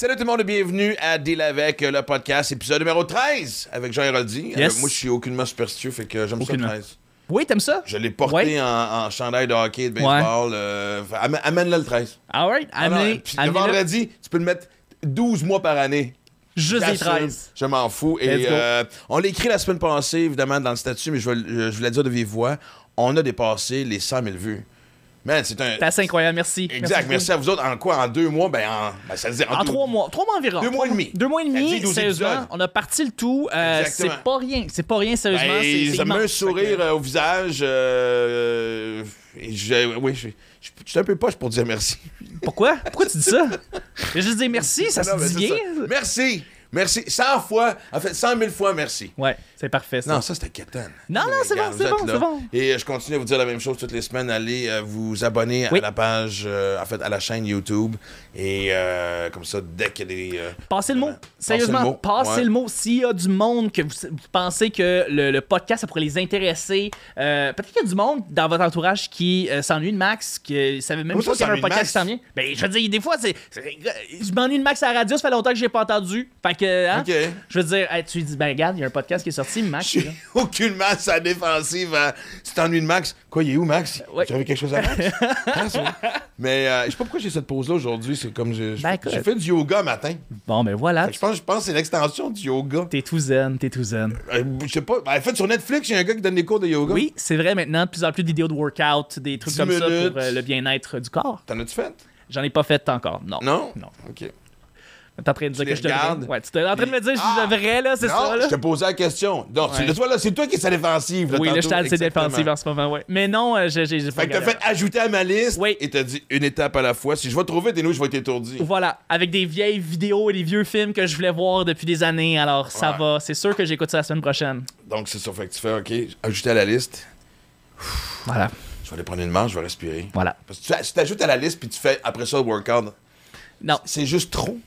Salut tout le monde et bienvenue à Deal avec le podcast, épisode numéro 13 avec Jean Héroldi. Yes. moi, je suis aucunement superstitieux, fait que j'aime ça Aucunement. 13. Oui, t'aimes ça? Je l'ai porté Ouais. en, en chandail de hockey, de baseball. euh, amène- Amène-le le 13. Alright, Ah non, amenez, puis le vendredi, tu peux le mettre 12 mois par année. Juste les J'assume. 13. Je m'en fous. Et euh, on l'a écrit la semaine passée, évidemment, dans le statut, mais je, le- je voulais le dire de vive voix. On a dépassé les 100 000 vues. Man, c'est un. C'est assez incroyable, merci. Exact. Merci, à vous autres. En quoi? En deux mois? Ben, en. Ben, ça veut dire En deux- trois mois. Trois mois environ. Deux mois et demi. Deux mois et demi, 12 sérieusement. On a parti le tout. Euh, c'est pas rien. C'est pas rien, sérieusement. Ben, ça me met un sourire que- euh, au visage. euh, et je, oui, je, je, je suis un peu poche pour dire merci. Pourquoi? Pourquoi tu dis ça? Je dire merci, ça Non, se dit bien. ça. Merci. Merci. 100 fois. En fait, 100 000 fois merci. Ouais, c'est parfait, ça. Non, ça, c'était Katan. Non, non, c'est bon, c'est bon, c'est bon. Et euh, je continue à vous dire la même chose toutes les semaines. Allez euh, vous abonner Oui. à la page, euh, en fait, à la chaîne YouTube. Et comme ça, dès qu'il y a des. Passez le mot. Sérieusement, passez le mot. S'il y a du monde que vous, vous pensez que le, le podcast ça pourrait les intéresser, peut-être qu'il y a du monde dans votre entourage qui s'ennuie de Max, qui ne savait même pas qu'il y avait un podcast qui s'en vient. Ben, je veux dire, des fois, c'est, je m'ennuie de Max à la radio, ça fait longtemps que j'ai pas entendu. Fait que, hein, je veux dire, hey, tu lui dis, ben regarde, il y a un podcast qui est sorti, Max. Je suis aucunement sa défensive. hein. Si t'ennuies de Max, quoi, il est où Max? Ouais. Tu avais quelque chose à Max? Hein, ça? Mais euh, je sais pas pourquoi j'ai cette pause-là aujourd'hui. C'est comme je- je- Ben, j'ai fait du yoga matin. Bon, ben voilà, Fait Je pense, je pense que c'est l'extension du yoga. t'es tout zen, t'es tout zen. Euh, je sais pas. Ben, en fait, sur Netflix, il y a un gars qui donne des cours de yoga. Oui, c'est vrai maintenant, de plus en plus de vidéos de workout, des trucs 10 comme ça minutes. pour euh, le bien-être du corps. T'en as-tu fait? J'en ai pas fait encore, non. Non? Non. OK. T'es en train de dire les que je devrais. Ouais, tu es en train de me dire que Ah! je devrais, là, c'est ça, là? je te posais la question. Là, toi, là, c'est toi qui es sa défensive. Là, Oui, là, je suis assez défensive en ce moment, ouais. Mais non, euh, j'ai Fait que t'as fait ajouter à ma liste Oui. et t'as dit une étape à la fois. Si je vais trouver tes nous, je vais être étourdi. Voilà, avec des vieilles vidéos et des vieux films que je voulais voir depuis des années, alors ça va. C'est sûr que j'écoute ça la semaine prochaine. Donc, c'est ça. Fait que tu fais, OK, ajouter à la liste. Voilà, Je vais aller prendre une marche, je vais respirer. voilà. Parce que tu si t'ajoutes à la liste puis tu fais après ça le workout, Non, c'est juste trop.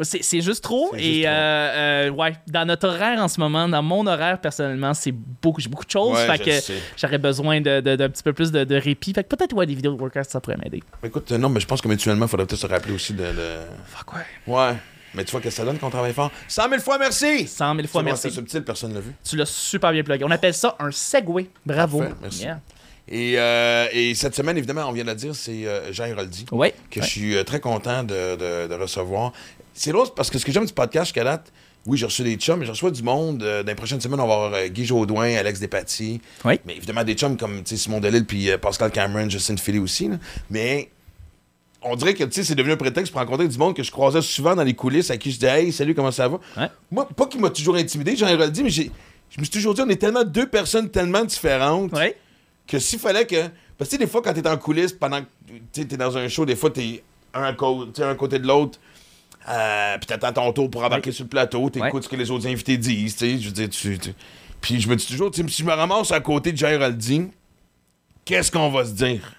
C'est c'est juste trop. Et trop. euh, euh, ouais, dans notre horaire en ce moment, dans mon horaire personnellement, c'est beaucoup, j'ai beaucoup de choses. Ouais, fait que j'aurais besoin de- de- d'un petit peu plus de, de répit. Fait que peut-être ouais, des vidéos de workout, ça pourrait m'aider. Écoute, euh, non, mais je pense que mutuellement, il faudrait peut-être se rappeler aussi de. de- Fuck ouais. Ouais. Mais tu vois que ça donne qu'on travaille fort. 100 000 fois merci! 100 000 fois merci. C'est subtil, personne l'a vu. Tu l'as super bien plugué. On appelle ça un segway. Bravo. Parfait, merci. Yeah. Et, euh, et cette semaine, évidemment, on vient de le dire, c'est euh, Jean Héroldi. Ouais. que Ouais. je suis euh, très content de, de- de recevoir. C'est l'autre parce que ce que j'aime du podcast jusqu'à date, oui, j'ai reçu des chums, mais je reçois du monde. euh, dans les prochaines semaines, on va avoir euh, Guy Jodoin, Alex Despatie. Oui. Mais évidemment, des chums comme Simon Delille puis euh, Pascal Cameron, Justin Philly aussi. là. Mais on dirait que c'est devenu un prétexte pour rencontrer du monde que je croisais souvent dans les coulisses, à qui je disais Hey, salut, comment ça va? Ouais. Moi, pas qu'il m'a toujours intimidé, Jean Héroldi, mais j'ai- je me suis toujours dit on est tellement deux personnes tellement différentes Ouais. que s'il fallait que. Parce que des fois, quand t'es en coulisses, pendant que t'es dans un show, des fois, t'es un, un côté de l'autre. Euh, puis t'attends ton tour pour embarquer Ouais. sur le plateau, t'écoutes Ouais. ce que les autres invités disent, tu sais. Je veux dire, tu. tu- Puis je me dis toujours, si je me ramasse à côté de Géraldine, qu'est-ce qu'on va se dire?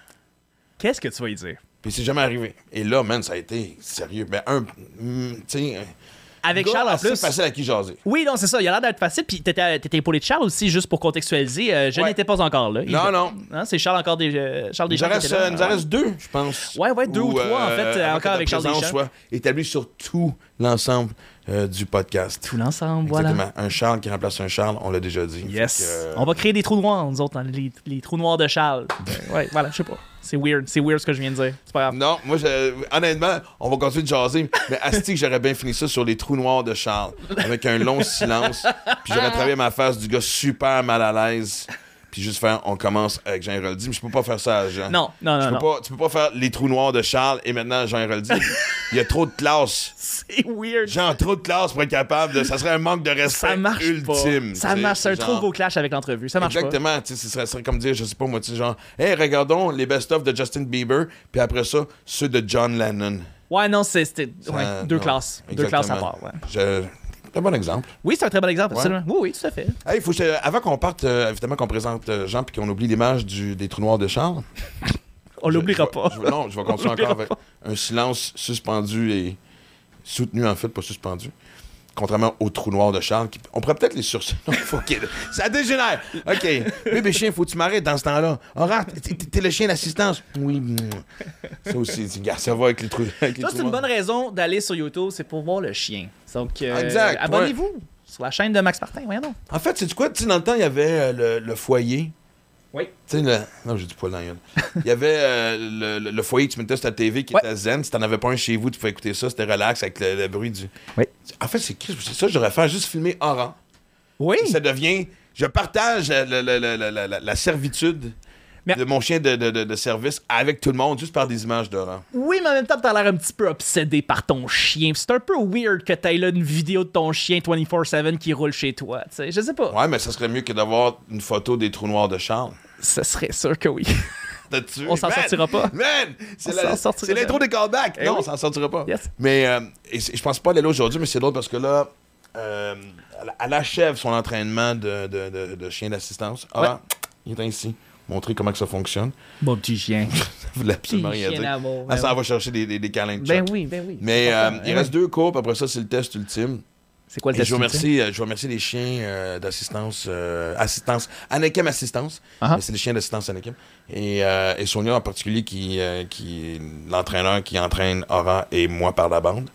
Qu'est-ce que tu vas y dire? Puis c'est jamais arrivé. Et là, man, ça a été sérieux. Ben, un. mm, Tu sais. Avec Charles en plus. facile à qui jaser. Oui, non, c'est ça. Il a l'air d'être facile. Puis t'étais, t'étais épaulé de Charles aussi, juste pour contextualiser. Euh, je Ouais. n'étais pas encore là. Non, non. Hein, c'est Charles encore des. euh, Charles Il nous en Deschamps. euh, nous en reste deux, je pense. Ouais, ouais, deux ou trois, en fait, euh, avant encore avec Charles Deschamps. soit établie sur tout l'ensemble euh, du podcast. Tout l'ensemble, voilà. Exactement. Un Charles qui remplace un Charles, on l'a déjà dit. Yes. Fait que, On va créer des trous noirs, nous autres, hein, les, les trous noirs de Charles. Ben, ouais, voilà, je sais pas. C'est weird. C'est weird ce que je viens de dire. C'est pas grave. Non, moi, je- honnêtement, on va continuer de jaser, mais Asti, j'aurais bien fini ça sur les trous noirs de Charles, avec un long silence, puis j'aurais travaillé ma face du gars super mal à l'aise, puis juste faire, on commence avec Jean Héroldi, mais je peux pas faire ça à Jean. Non, non, Tu non, peux non. pas, tu peux pas faire les trous noirs de Charles et maintenant Jean Héroldi. Il y a trop de classe. C'est weird. Jean, trop de classe pour être capable de. Ça serait un manque de respect ça marche ultime. pas. Ça marche. C'est un genre- trop gros clash avec l'entrevue. Ça marche Exactement, tu sais, ce serait, comme dire, je sais pas moi, tu sais, genre, hey, regardons les best-of de Justin Bieber, puis après ça, ceux de John Lennon. pas. Ouais, non, c'est- c'était ouais, deux non, classes. Deux classes à exactement. part. Ouais. Je- un bon exemple. Oui, c'est un très bon exemple, Ouais. absolument. Oui, oui, tout à fait. Hey, faut avant qu'on parte, euh, évidemment qu'on présente euh, Jean, puis qu'on oublie l'image des trous noirs de Charles. On l'oubliera pas. je non, je vais continuer encore avec un silence suspendu et soutenu, en fait, pas suspendu. Contrairement au trou noir de Charles, qui- on pourrait peut-être les sur... Non, faut qu'il- Ça dégénère! OK. Bébé chien, faut que tu m'arrêtes dans ce temps-là. Horace, t'es- t'es le chien d'assistance. Oui. Ça aussi, ça va avec les les Ça, c'est une bonne raison d'aller sur YouTube, c'est pour voir le chien. Donc, euh, Exact, abonnez-vous sur la chaîne de Max Martin, voyons donc. En fait, c'est quoi? Tu sais, dans le temps, il y avait euh, le, le foyer. Oui. Tu sais, le... Non, j'ai du poil dans la gueule. Il y avait euh, le, le- foyer que tu mettais sur ta TV qui Ouais. était zen. Si t'en avais pas un chez vous, tu pouvais écouter ça. C'était relax avec le, le bruit du... Oui. En fait, c'est c'est ça devrais faire. Juste filmer Oran. Oui. Ça devient... Je partage le- le- la, la servitude Mais- de mon chien de, de- de- service avec tout le monde, juste par des images d'Oran. Oui, mais en même temps, t'as l'air un petit peu obsédé par ton chien. C'est un peu weird que t'aies là une vidéo de ton chien 24-7 qui roule chez toi. tu sais. Je sais pas. Ouais, mais ça serait mieux que d'avoir une photo des trous noirs de Charles. Ce serait sûr que oui. On s'en sortira pas. Man! C'est l'intro des callbacks. Eh non, oui. on s'en sortira pas. Yes. Mais euh, je pense pas aller là aujourd'hui, mais c'est drôle parce que là, euh, elle, elle achève son entraînement de, de, de- de chien d'assistance. Ah, Ouais. il est ainsi. Montrer comment que ça fonctionne. Mon petit chien. Ça voulait absolument rien dire. d'amour. Elle Ben s'en oui. va chercher des, des, des câlins de Ben oui, ben oui. Mais euh, il Ben reste deux cours, puis après ça, c'est le test ultime. C'est quoi le test je, vous ultime? remercie, euh, je vous remercie les chiens euh, d'assistance, euh, assistance, Anakim Assistance. Ah. Mais C'est des chiens d'assistance Anakim. Et, et Sonia en particulier, qui, qui est l'entraîneur qui entraîne Aura et moi par la bande.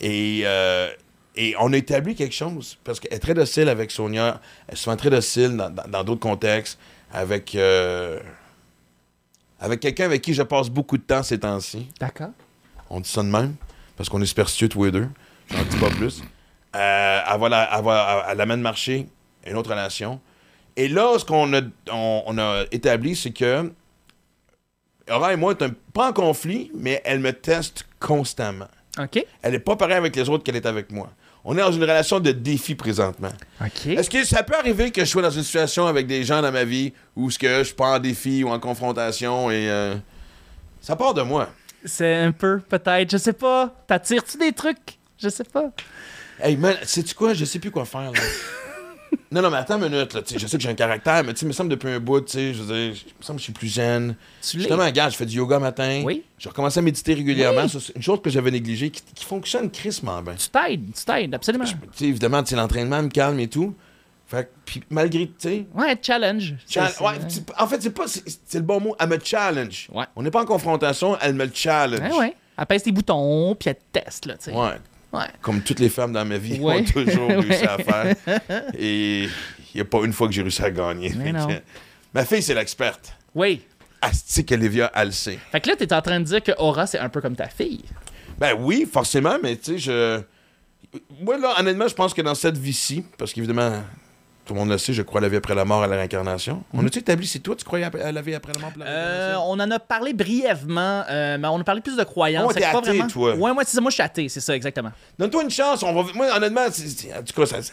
Et, euh, et on a établi quelque chose, parce qu'elle est très docile avec Sonia, elle est souvent très docile dans dans- dans d'autres contextes, avec, euh, avec quelqu'un avec qui je passe beaucoup de temps ces temps-ci. D'accord. On dit ça de même, parce qu'on est superstitieux tous les deux. J'en dis pas plus. Euh, elle, va la- elle, va- elle amène marcher une autre relation. Et là, ce qu'on a, on, on a établi, c'est que Aura et moi, est un- pas en conflit, mais elle me teste constamment. OK. Elle est pas pareille avec les autres qu'elle est avec moi. On est dans une relation de défi présentement. OK. Est-ce que ça peut arriver que je sois dans une situation avec des gens dans ma vie où ce que je suis pas en défi ou en confrontation et euh, ça part de moi. C'est un peu, peut-être. Je sais pas. T'attires-tu des trucs? Je sais pas. Hey man, sais-tu quoi? Je sais plus quoi faire là. non, non, mais attends une minute, là. tu sais, Je sais que j'ai un caractère, mais tu sais, il me semble depuis un bout, tu sais, je veux dire, me semble que je suis plus jeune. Tu. Justement, regarde, je fais du yoga matin. Oui. J'ai recommencé à méditer régulièrement. Oui. C'est une chose que j'avais négligée qui, qui fonctionne crissement bien. Tu t'aides, tu t'aides, absolument. Tu sais, évidemment, tu sais, l'entraînement me calme et tout. Fait que, puis malgré, tu sais, Ouais, challenge. Chal- C'est- ouais, c'est- en fait, c'est pas. C'est c'est le bon mot. Elle me challenge. Ouais. On n'est pas en confrontation, elle me le challenge. Ouais, ouais. Elle pèse tes boutons, puis elle te teste, là, tu sais. Ouais. Ouais. Comme toutes les femmes dans ma vie Ouais. ont toujours réussi à faire. Et il n'y a pas une fois que j'ai réussi à gagner. Que- Ma fille, c'est l'experte. Oui. Astique Olivia, sait. Fait que là, t'es en train de dire que Aura, c'est un peu comme ta fille. Ben oui, forcément, mais tu sais, je. Moi, là, honnêtement, je pense que dans cette vie-ci, parce qu'évidemment, tout le monde le sait, je crois à la vie après la mort, à la réincarnation. On a-tu établi, c'est toi, tu croyais à la vie après la mort? la. Euh, on en a parlé brièvement, euh, mais on a parlé plus de croyances. Oh, Fait t'es athée, vraiment... toi. Ouais, moi, c'est ça. Moi, je suis athée, c'est ça, exactement. Donne-toi une chance. On va... Moi, honnêtement, en tout cas, ça...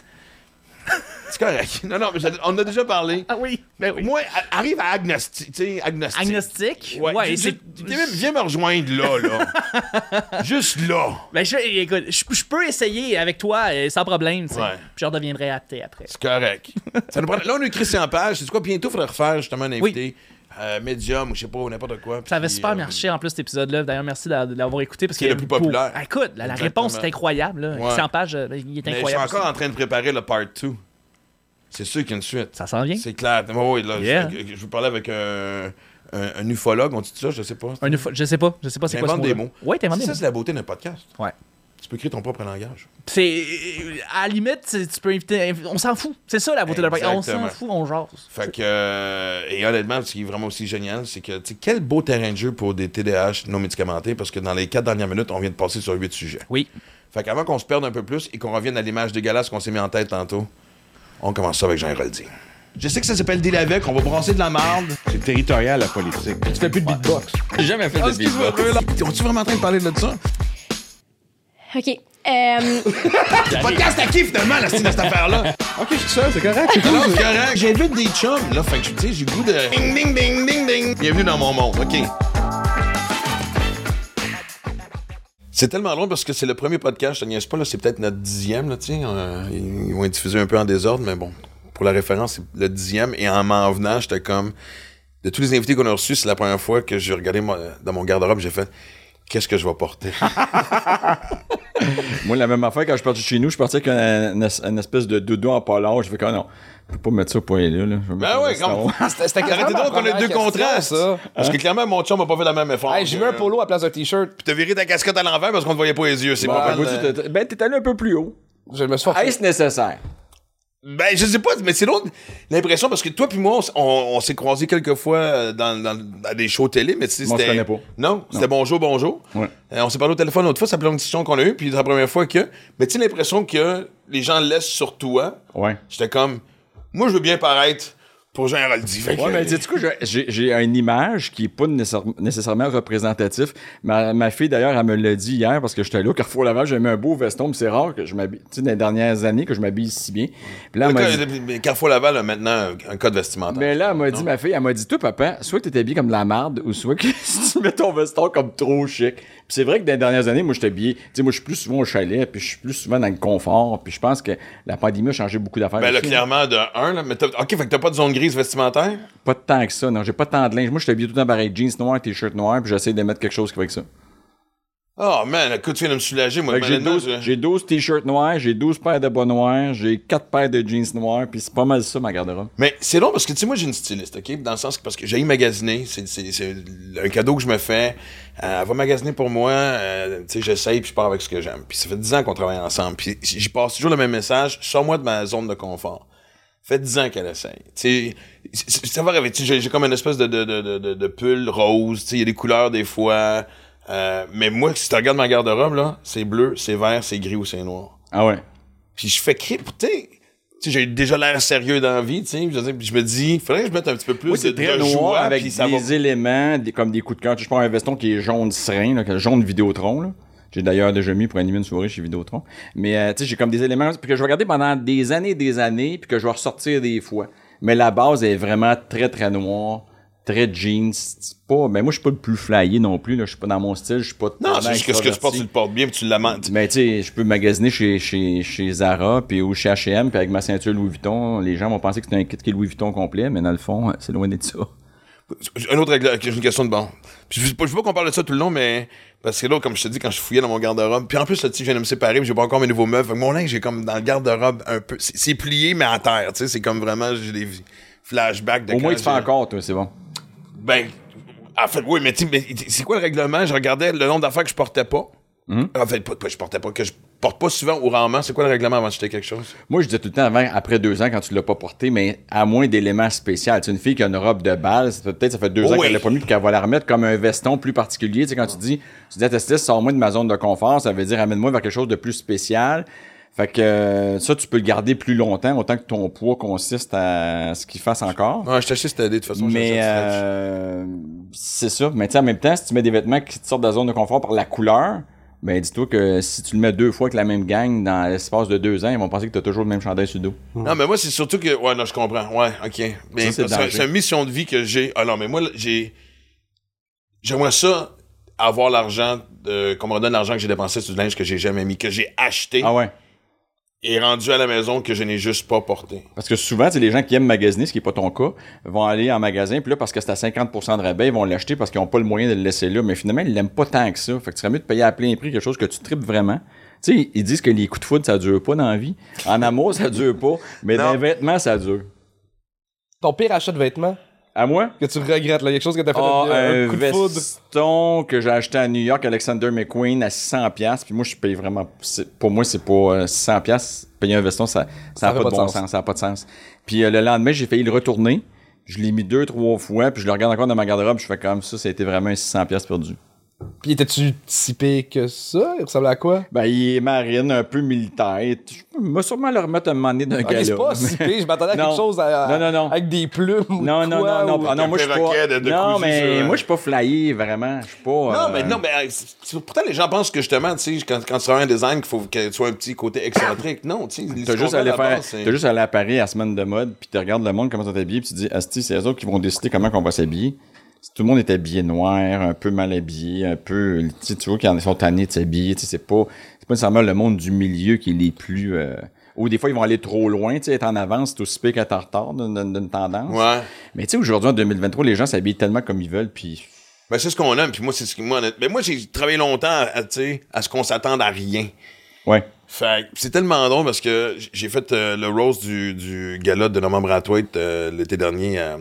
c'est correct. Non, non, mais on a déjà parlé. Ah oui, ben oui. Moi, arrive à sais, agnostic. Agnostique? Ouais, Ouais, c'est... viens, viens me rejoindre là, là. Juste là. Ben, je, écoute, je, je peux essayer avec toi euh, sans problème, tu sais. Ouais. Puis je redeviendrai athée après. C'est correct. Ça nous prend... Là, on a écrit 100 pages. C'est quoi? Bientôt, il faudrait refaire justement un invité. euh, médium ou je sais pas, n'importe quoi. Ça avait super euh, marché en plus cet épisode-là. D'ailleurs, merci de l'avoir écouté. Parce Qui est que le plus pour- populaire. Ah, écoute, la, réponse est incroyable. Là. Ouais. 100 pages, euh, il est Mais je suis incroyable. encore en train de préparer le part 2. C'est sûr qu'il y a une suite. Ça s'en vient. C'est clair. Ouais, là, Yeah. je, je parler avec un, un, un ufologue, on dit ça, je sais pas. Un ufo- je sais pas. Je sais pas c'est quoi ce T'inventes des mots. Ouais, t'inventes des ça, mots. c'est la beauté d'un podcast. Ouais. Tu peux écrire ton propre langage. C'est. À la limite, tu peux inviter. On s'en fout. C'est ça la beauté de la On s'en fout, on jase. Fait que, euh, et honnêtement, ce qui est vraiment aussi génial, c'est que, quel beau terrain de jeu pour des TDAH non médicamentés, parce que dans les quatre dernières minutes, on vient de passer sur huit sujets. Oui. Fait qu'avant qu'on se perde un peu plus et qu'on revienne à l'image dégueulasse qu'on s'est mis en tête tantôt, on commence ça avec Jean Héroldi. Je sais que ça s'appelle Deal avec, on va brasser de la marde. C'est territorial, la politique. Tu fais plus de beatbox. J'ai jamais fait de beatbox. On-tu vraiment en train de parler de ça? OK. Euh, Podcast à qui finalement, la style de cette affaire-là? Ok, je suis seul, c'est correct. c'est. Non, c'est correct. J'invite des chums, là. Fait que, tu sais, j'ai le goût de. Ding, ding, ding, ding, ding. Bienvenue dans mon monde, OK. C'est tellement long parce que c'est le premier podcast, je te niaise pas, là, c'est peut-être notre dixième, là, sais. euh, ils vont être diffusés un peu en désordre, mais bon, pour la référence, c'est le dixième. Et en m'en venant, j'étais comme. De tous les invités qu'on a reçus, c'est la première fois que j'ai regardé dans mon garde-robe, j'ai fait. qu'est-ce que je vais porter? Moi, la même affaire, quand je suis parti de chez nous, je parti avec un- une, espèce de doudou en polar. Je fais comme, non, je peux pas mettre ça pour aller là. là. Ben veston. comme. C'était donc ma qu'on ait deux contrastes. ça. Parce que clairement, mon chum n'a pas fait la même effort. Hey, j'ai mis un polo à la place d'un t-shirt. Puis t'as viré ta casquette à l'envers parce qu'on te voyait pas les yeux. C'est Ben, pas Ah, t'es- Ben, t'es allé un peu plus haut. Je me suis fait. Est-ce nécessaire? Ben, je sais pas, mais c'est l'autre l'impression parce que toi puis moi, on, s- on- on s'est croisés quelques fois euh, dans, des shows télé, mais tu sais, c'était. pas. Non, c'était bonjour, bonjour. Ouais. Euh, on s'est parlé au téléphone l'autre fois, c'est la plus longue discussion qu'on a eue, puis c'est la première fois que. Mais tu sais, l'impression que les gens laissent sur toi. Ouais. J'étais comme, moi, je veux bien paraître pour Jean Héroldi. Fait que- Ouais, mais dis-tu quoi, j'ai- j'ai j'ai une image qui est pas nécessaire- nécessairement représentative. Ma, ma fille, d'ailleurs, elle me l'a dit hier parce que j'étais là au Carrefour Laval, j'ai mis un beau veston, puis c'est rare que je m'habille, tu sais, dans les dernières années, que je m'habille si bien. Puis là, elle Le m'a cas- dit, mais Carrefour Laval a maintenant un, un code vestimentaire. mais là, elle m'a dit, ma fille, elle m'a dit, toi, papa, soit que t'es habillé comme de la marde, ou soit que tu mets ton veston comme trop chic. C'est vrai que dans les dernières années, moi, je suis habillé, tu sais, moi, je suis plus souvent au chalet, puis je suis plus souvent dans le confort, puis je pense que la pandémie a changé beaucoup d'affaires. Ben là, hein. clairement, de un, là, mais t'as- ok, fait que t'as pas de zone grise vestimentaire? Pas tant que ça, non. J'ai pas tant de linge. Moi, je suis habillé tout le temps pareil. Jeans noirs, t-shirt noir, puis j'essaie de mettre quelque chose qui va avec ça. Oh man, écoute, tu viens de me soulager, moi. J'ai maintenant, 12, je- j'ai 12 t-shirts noirs, j'ai 12 paires de bas noirs, j'ai 4 paires de jeans noirs, puis c'est pas mal ça, ma garde-robe. Mais c'est long parce que, tu sais, moi, j'ai une styliste, OK? Dans le sens que, parce que j'ai magasiner, c'est, un cadeau que je me fais. Euh, elle va magasiner pour moi, euh, tu sais, j'essaye, puis je pars avec ce que j'aime. Puis ça fait 10 ans qu'on travaille ensemble. Puis j'y passe toujours le même message, sors-moi de ma zone de confort. Ça fait 10 ans qu'elle essaye. Tu sais, ça va rêver. Tu sais, j'ai, comme une espèce de, de, de, de, de, de pull rose, tu sais, il y a des couleurs des fois. Euh, mais moi, si tu regardes ma garde-robe, là, c'est bleu, c'est vert, c'est gris ou c'est noir. Ah ouais. Puis je fais sais, j'ai déjà l'air sérieux dans la vie, tu sais. Je me dis, faudrait que je mette un petit peu plus de, très de noir joie, avec des va. éléments, des- comme des coups de cœur. Je prends un veston qui est jaune serein, là, que- jaune Vidéotron, là. J'ai d'ailleurs déjà mis pour animer une soirée chez Vidéotron. Mais, euh, tu sais, j'ai comme des éléments puis que je vais regarder pendant des années et des années, puis que je vais ressortir des fois. Mais la base est vraiment très, très noire, très jeans. Pas, ben moi, je suis pas le plus flyé non plus, là. Je suis pas dans mon style, je suis pas Non, c'est juste que ce que tu portes, tu le portes bien, puis tu l'amènes. Mais tu sais, je peux magasiner chez, chez, chez Zara puis ou chez H&M puis avec ma ceinture Louis Vuitton, les gens vont penser que c'est un kit qui est Louis Vuitton complet, mais dans le fond, c'est loin d'être ça. Un autre une question de bon. Puis je veux pas, qu'on parle de ça tout le long, mais parce que là, comme je te dis, quand je fouillais dans mon garde-robe, puis en plus, là, tu je viens de me séparer, puis j'ai pas encore mes nouveaux meubles. Fait que mon linge, j'ai comme dans le garde-robe un peu. C'est plié, mais à terre, tu sais. C'est comme vraiment, j'ai des flashbacks de Au moins, tu fais encore, toi, c'est bon. Ben, en fait, oui, mais mais c'est quoi le règlement? Je regardais le nombre d'affaires que je portais pas. Hmm? En fait, pas, pas- je portais pas, que je porte pas souvent au rarement. C'est quoi le règlement avant d'acheter quelque chose? Moi, je disais tout le temps avant, après deux ans, quand tu l'as pas porté, mais à moins d'éléments spéciaux. Tu sais, une fille qui a une robe de balle, peut-être ça fait deux Oh ans oui. qu'elle l'a pas mis puis qu'elle va la remettre comme un veston plus particulier. Tu sais, quand tu dis, tu dis à styliste, sors-moi de ma zone de confort, ça veut dire amène-moi vers quelque chose de plus spécial. Fait que euh, ça, tu peux le garder plus longtemps, autant que ton poids consiste à ce qu'il fasse encore. Ouais, je t'achète cette idée de toute façon. Mais euh, c'est ça. Mais tu sais, en même temps, si tu mets des vêtements qui te sortent de la zone de confort par la couleur, ben dis-toi que si tu le mets deux fois avec la même gang dans l'espace de deux ans, ils vont penser que tu as toujours le même chandail sur le dos. Non, mais moi, c'est surtout que. Ouais, non, je comprends. Ouais, ok. Mais c'est une mission de vie que j'ai. Ah non, mais moi, j'ai. J'aimerais ça, avoir l'argent, de- qu'on me redonne l'argent que j'ai dépensé sur du linge que j'ai jamais mis, que j'ai acheté Ah ouais. Et rendu à la maison que je n'ai juste pas porté. Parce que souvent, tu sais, les gens qui aiment magasiner, ce qui n'est pas ton cas, vont aller en magasin, puis là, parce que c'est à 50% de rabais, ils vont l'acheter parce qu'ils n'ont pas le moyen de le laisser là. Mais finalement, ils l'aiment pas tant que ça. Fait que tu serais mieux de payer à plein prix quelque chose que tu tripes vraiment. Tu sais, ils disent que les coups de foudre, ça dure pas dans la vie. En amour, ça dure pas. Mais dans les vêtements, ça dure. Ton pire achat de vêtements? À moi? que tu regrettes, là, quelque chose que t'as fait Ah, un, un coup de foudre. veston que j'ai acheté à New York, Alexander McQueen, à 600 pièces. Puis moi, je paye vraiment... Pour moi, c'est pas euh, 600 pièces. Payer un veston, ça ça a fait pas de de bon sens. sens. Ça a pas de sens. Puis euh, le lendemain, j'ai failli le retourner. Je l'ai mis deux, trois fois. Puis je le regarde encore dans ma garde-robe. Je fais comme ça, ça a été vraiment un 600 pièces perdu. Puis étais-tu si pire que ça? Il ressemblait à quoi? Ben, il est marine, un peu militaire. Je vais sûrement le remettre un moment donné d'un gars c'est pas si pire, je m'attendais à quelque chose à- Non, non, non. avec des plumes ou Non, non, quoi, non, non, ou- ah non, moi je suis pas. de- de non, mais sur, moi je suis pas flyé vraiment. Je suis pas. Non, euh, mais non, mais euh, pourtant les gens pensent que justement, tu sais, quand, quand tu travailles un design, qu'il faut qu'il soit un petit côté excentrique. Non, tu sais, T'as juste, à aller faire, t'as juste à aller à Paris à la semaine de mode, puis tu regardes le monde, comment sont habillés, puis tu te dis, Asti, c'est eux autres qui vont décider comment qu'on va s'habiller. Tout le monde est habillé noir, un peu mal habillé, un peu, tu sais, tu vois qu'ils sont tannés de s'habiller, tu sais, c'est pas, c'est pas nécessairement le monde du milieu qui est les plus, euh, ou des fois ils vont aller trop loin, tu sais, être en avance, c'est aussi pire qu'être en retard d'une, tendance. Ouais. Mais tu sais, aujourd'hui, en 2023, les gens s'habillent tellement comme ils veulent, puis Ben, c'est ce qu'on aime. Puis moi, c'est ce qui. Moi, honnête- ben, moi j'ai travaillé longtemps à, à, tu sais, à ce qu'on s'attende à rien. Ouais. Fait que c'est tellement drôle parce que j'ai fait euh, le rose du, du gala de Norman Brathwaite euh, l'été dernier à,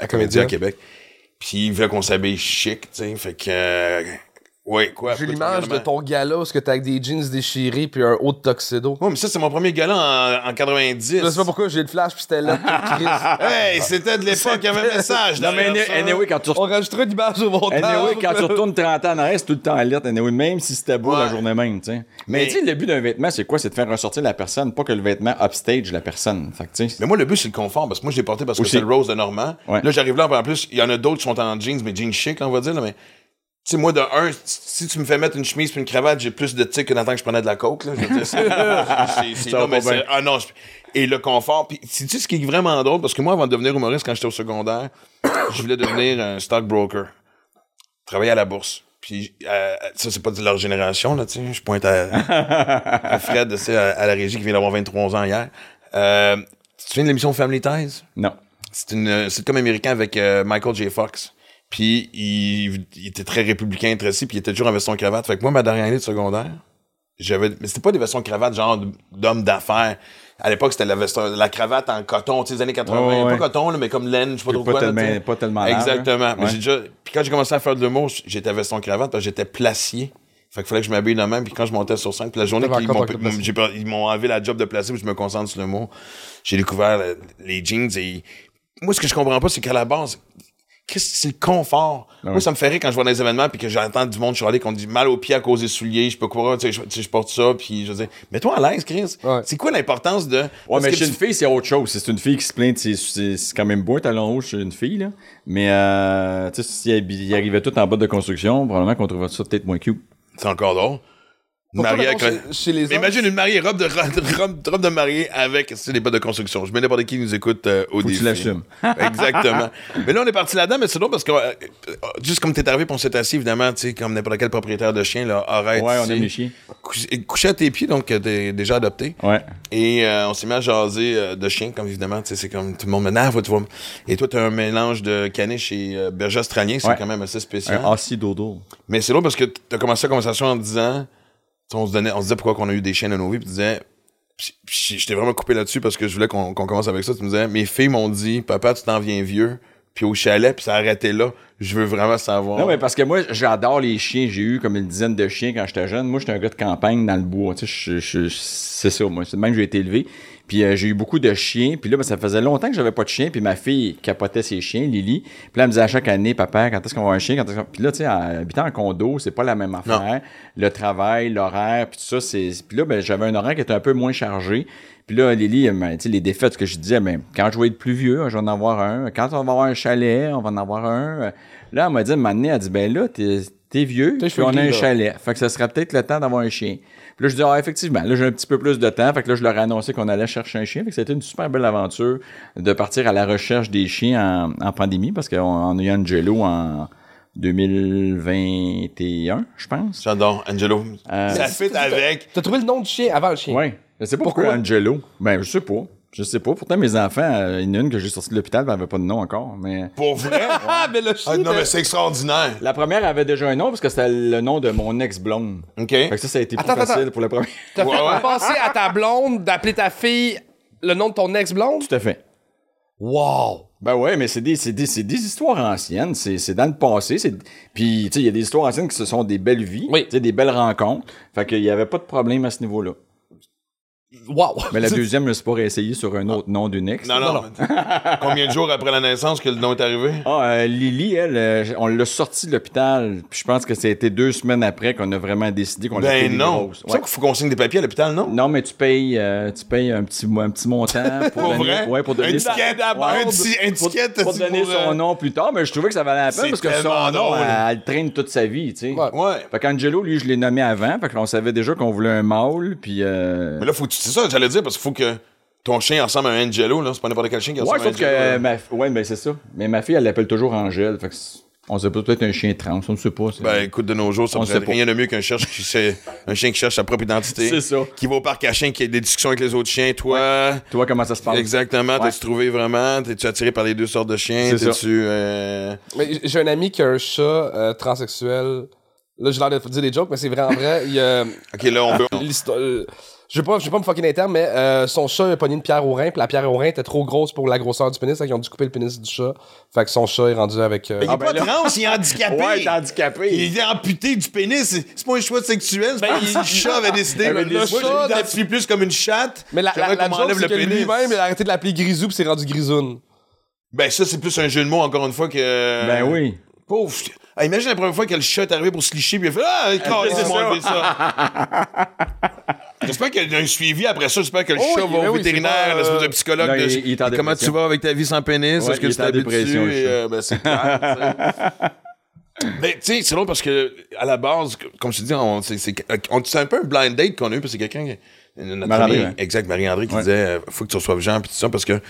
à Comédia à Québec. Puis il voulait qu'on s'habille chic, tu sais. Fait que. Ouais, quoi. J'ai l'image de ton gala où ce que t'as avec des jeans déchirés puis un haut de tuxedo. Ouais, mais ça, c'est mon premier gala en, en 90. Je sais pas pourquoi j'ai le flash puis c'était là. Chris. Hey, c'était de l'époque, il y avait un message. Non, mais anyway, quand tu On rajoutera une image au montage. Anyway, quand tu retournes 30 ans en arrière, c'est tout le temps alerte. Anyway, même si c'était beau Ouais. la journée même, tu sais. Mais, Mais- tu sais, le but d'un vêtement, c'est quoi? C'est de faire ressortir la personne, pas que le vêtement upstage la personne. Fait que, tu sais. Mais moi, le but, c'est le confort. Parce que moi, je l'ai porté parce que c'est le rose de Normand. Ouais. Là, j'arrive là, en plus, il y en a d'autres qui sont en jeans, mais jeans chic, là, on va dire. Là, mais, sais, moi, de un, si tu me fais mettre une chemise puis une cravate, j'ai plus de tic que dans le temps que je prenais de la coke. Là, c'est, c'est, c'est là, mais c'est- Ah non, je- et le confort. Puis, sais-tu ce qui est vraiment drôle? Parce que moi, avant de devenir humoriste, quand j'étais au secondaire, je voulais devenir un stockbroker. Travailler à la bourse. Puis, euh, ça, c'est pas de leur génération, là, tu sais. Je pointe à, à Fred, tu sais, à, à la régie qui vient d'avoir 23 ans hier. Euh, tu te souviens de l'émission Family Ties? Non. C'est une euh, sitcom américain avec euh, Michael J. Fox. Puis il, il était très républicain, très si, puis il était toujours en veston cravate. Fait que moi, ma dernière année de secondaire, j'avais. Mais c'était pas des vestons cravate genre d'homme d'affaires. À l'époque, c'était la, veston- la cravate en coton, tu sais, les années 80. Ouais, ouais, ouais. Pas coton, là, mais comme laine, je sais pas trop Pas quoi. tellement- pas tellement large, Exactement. là. Mais Ouais. j'ai déjà. Puis quand j'ai commencé à faire de l'humour, j'étais veston cravate parce que j'étais placier. Fait qu'il fallait que je m'habille de même. Puis quand je montais sur scène, puis la journée qu'ils m'ont, ils m'ont enlevé la job de placier, puis je me concentre sur le mot. J'ai découvert le- les jeans et moi, ce que je comprends pas, c'est qu'à la base, c'est le confort? Moi, ça me fait rire quand je vois les événements puis que j'entends du monde chialer qu'on dit mal aux pieds à cause des souliers, je peux courir, tu sais, je, porte ça, puis je dis, mets-toi à l'aise, Chris. Ouais. C'est quoi l'importance de. Ouais, mais que chez tu- une fille, c'est autre chose. C'est une fille qui se plaint, c'est quand même beau un talon rouge chez une fille, là. Mais, euh, tu sais, si elle- il arrivait tout en bas de construction, probablement qu'on trouverait ça peut-être moins cute. C'est encore drôle. Mariée mettons, avec- chez, chez les Mais hommes, imagine une mariée, robe de, robe, robe de mariée avec c'est des bottes de construction. Je mets n'importe qui nous écoute euh, au Faut que défi. tu l'assumes. Exactement. mais là, on est parti là-dedans, mais c'est drôle parce que, euh, euh, juste comme t'es arrivé, on s'est assis, évidemment, tu sais, comme n'importe quel propriétaire de chien, là, arrête. Ouais, on aime les chiens. coucher- Coucher à tes pieds, donc t'es déjà adopté. Ouais. Et euh, on s'est mis à jaser euh, de chiens, comme évidemment, tu sais, c'est comme tout le monde maintenant, faut tu vois. Et toi, t'as un mélange de caniche et euh, berger australien, c'est Ouais. quand même assez spécial. Un assis dodo. Mais c'est drôle parce que t'as commencé la conversation en disant, on se donnait, on se disait pourquoi qu'on a eu des chiens dans nos vies, puis tu disais, t'ai vraiment coupé là-dessus parce que je voulais qu'on commence avec ça. Tu me disais, mes filles m'ont dit, papa, tu t'en viens vieux, puis au chalet, puis ça a arrêté là. Je veux vraiment savoir. Non, mais parce que moi, j'adore les chiens. J'ai eu comme une dizaine de chiens quand j'étais jeune. Moi, j'étais un gars de campagne dans le bois. C'est ça, moi. C'est même que j'ai été élevé. Puis euh, j'ai eu beaucoup de chiens. Puis là, ben, ça faisait longtemps que j'avais pas de chien. Puis ma fille capotait ses chiens, Lily. Puis là, elle me disait à chaque année, papa, quand est-ce qu'on va avoir un chien? Quand est-ce qu'on- Puis là, tu sais, habitant en condo, c'est pas la même affaire. Le travail, l'horaire, puis tout ça, c'est... Puis là, ben, j'avais un horaire qui était un peu moins chargé. Puis là, Lily, sais, les défaites que je disais, ben, quand je vais être plus vieux, je vais en avoir un. Quand on va avoir un chalet, on va en avoir un. Là, elle m'a dit, donné, elle dit, ben là, t'es, t'es vieux, puis on a un chalet. Fait que ça serait peut-être le temps d'avoir un chien. Puis là, je dis, ah, effectivement, là, j'ai un petit peu plus de temps. Fait que là, je leur ai annoncé qu'on allait chercher un chien. Fait que c'était une super belle aventure de partir à la recherche des chiens en, en pandémie, parce qu'on on a eu Angelo en 2021, je pense. J'adore, Angelo. Euh, ça fit avec. T'as trouvé le nom du chien avant le chien. Ouais. Je sais pas pourquoi, Pourquoi? Angelo. Ben, je sais pas. Je sais pas. Pourtant, mes enfants, euh, il y en a une que j'ai sortie de l'hôpital, elle avait pas de nom encore. Mais Pour vrai? Ah, mais le chien. Ah, non, mais c'est extraordinaire. la première avait déjà un nom parce que c'était le nom de mon ex-blonde. OK. Fait que ça, ça a été plus Attends, facile attends. pour la première. T'as Ouais, fait ouais. penser à ta blonde d'appeler ta fille le nom de ton ex-blonde? Tout à fait. Wow! Ben ouais, mais c'est des, c'est des, c'est des histoires anciennes, c'est, c'est dans le passé, c'est, puis tu sais, il y a des histoires anciennes qui ce sont des belles vies, Oui. tu sais, des belles rencontres, fait qu'il y avait pas de problème à ce niveau-là. Wow! Mais la deuxième, je me suis pas réessayé sur un autre nom d'une ex. Non, non. Combien de jours après la naissance que le nom est arrivé? Ah, euh, Lily, elle, euh, on l'a sortie de l'hôpital, puis je pense que ça a été deux semaines après qu'on a vraiment décidé qu'on l'a fait Ben non. C'est ça Ouais. qu'il faut qu'on signe des papiers à l'hôpital, non? Non, mais tu payes, euh, tu payes un petit, un petit montant pour, Pour donner, vrai? ouais, pour donner Un ticket Ouais. Un petit- un pour, donner pour, euh, son nom plus tard, mais je trouvais que ça valait la peine parce que son nom, elle, elle traîne toute sa vie, tu sais. Ouais. Ouais. Fait qu'Angelo, lui, je l'ai nommé avant, fait qu'on savait déjà qu'on voulait un mâle, puis. Mais là, faut que tu c'est ça, j'allais dire, parce qu'il faut que ton chien ressemble à un Angelo, là. C'est pas n'importe quel chien qui Ouais, ressemble à un que Angelo. euh, ma... ouais, ben c'est ça. Mais ma fille, elle l'appelle toujours Angèle, fait que On sait pas, peut-être un chien trans, on ne sait pas. Ben, écoute, de nos jours, ça On me sait rien de mieux qu'un cherche qui sait- un chien qui cherche sa propre identité. C'est ça. Qui va au parc à chien, qui a des discussions avec les autres chiens. Toi, Toi, comment ça se passe? exactement, Ouais. t'as-tu trouvé vraiment? T'es-tu attiré par les deux sortes de chiens? C'est ça. T'es-tu. euh, Mais j'ai un ami qui a un chat euh, transsexuel. Là, j'ai l'air de dire des jokes, mais c'est vrai en vrai. Il, euh, Ok, là, on veut. Euh, je vais pas, je vais pas me fucker les termes, mais euh, son chat a pogné une pierre au rein, puis la pierre au rein était trop grosse pour la grosseur du pénis, fait qu'ils ont dû couper le pénis du chat. Fait que son chat est rendu avec. euh, Il est Ah, ben pas là- trans, il est handicapé. Ouais, t'es handicapé. Il est amputé du pénis. C'est- pas un choix sexuel. C'est pas il- le chat avait décidé. Le Moi, chat je l'identifie plus comme une chatte. Mais la, la, la joke, c'est que lui-même, il a arrêté de l'appeler Grisou, puis c'est rendu Grisoun. Ben, ça, c'est plus un jeu de mots, encore une fois, que. Ben oui. Pauvre. Ah, imagine la première fois que le chat est arrivé pour se licher, puis il a fait Ah, c'est ils ça. J'espère qu'il y a un suivi après ça. J'espère que le Oh, chat va au oui, vétérinaire, l'espèce euh, de psychologue. De- il- il comment tu vas avec ta vie sans pénis? Ouais, Est-ce que tu Et, chat. euh, ben, c'est tu. Mais tu sais, c'est long parce que, à la base, comme je te dis, on- c'est c'est- on- c'est un peu un blind date qu'on a eu, parce que c'est quelqu'un, notre Marie-André, ami- exact, Marie-André, qui Ouais. disait euh, faut que tu reçoives Jean, puis tout ça, parce que moi,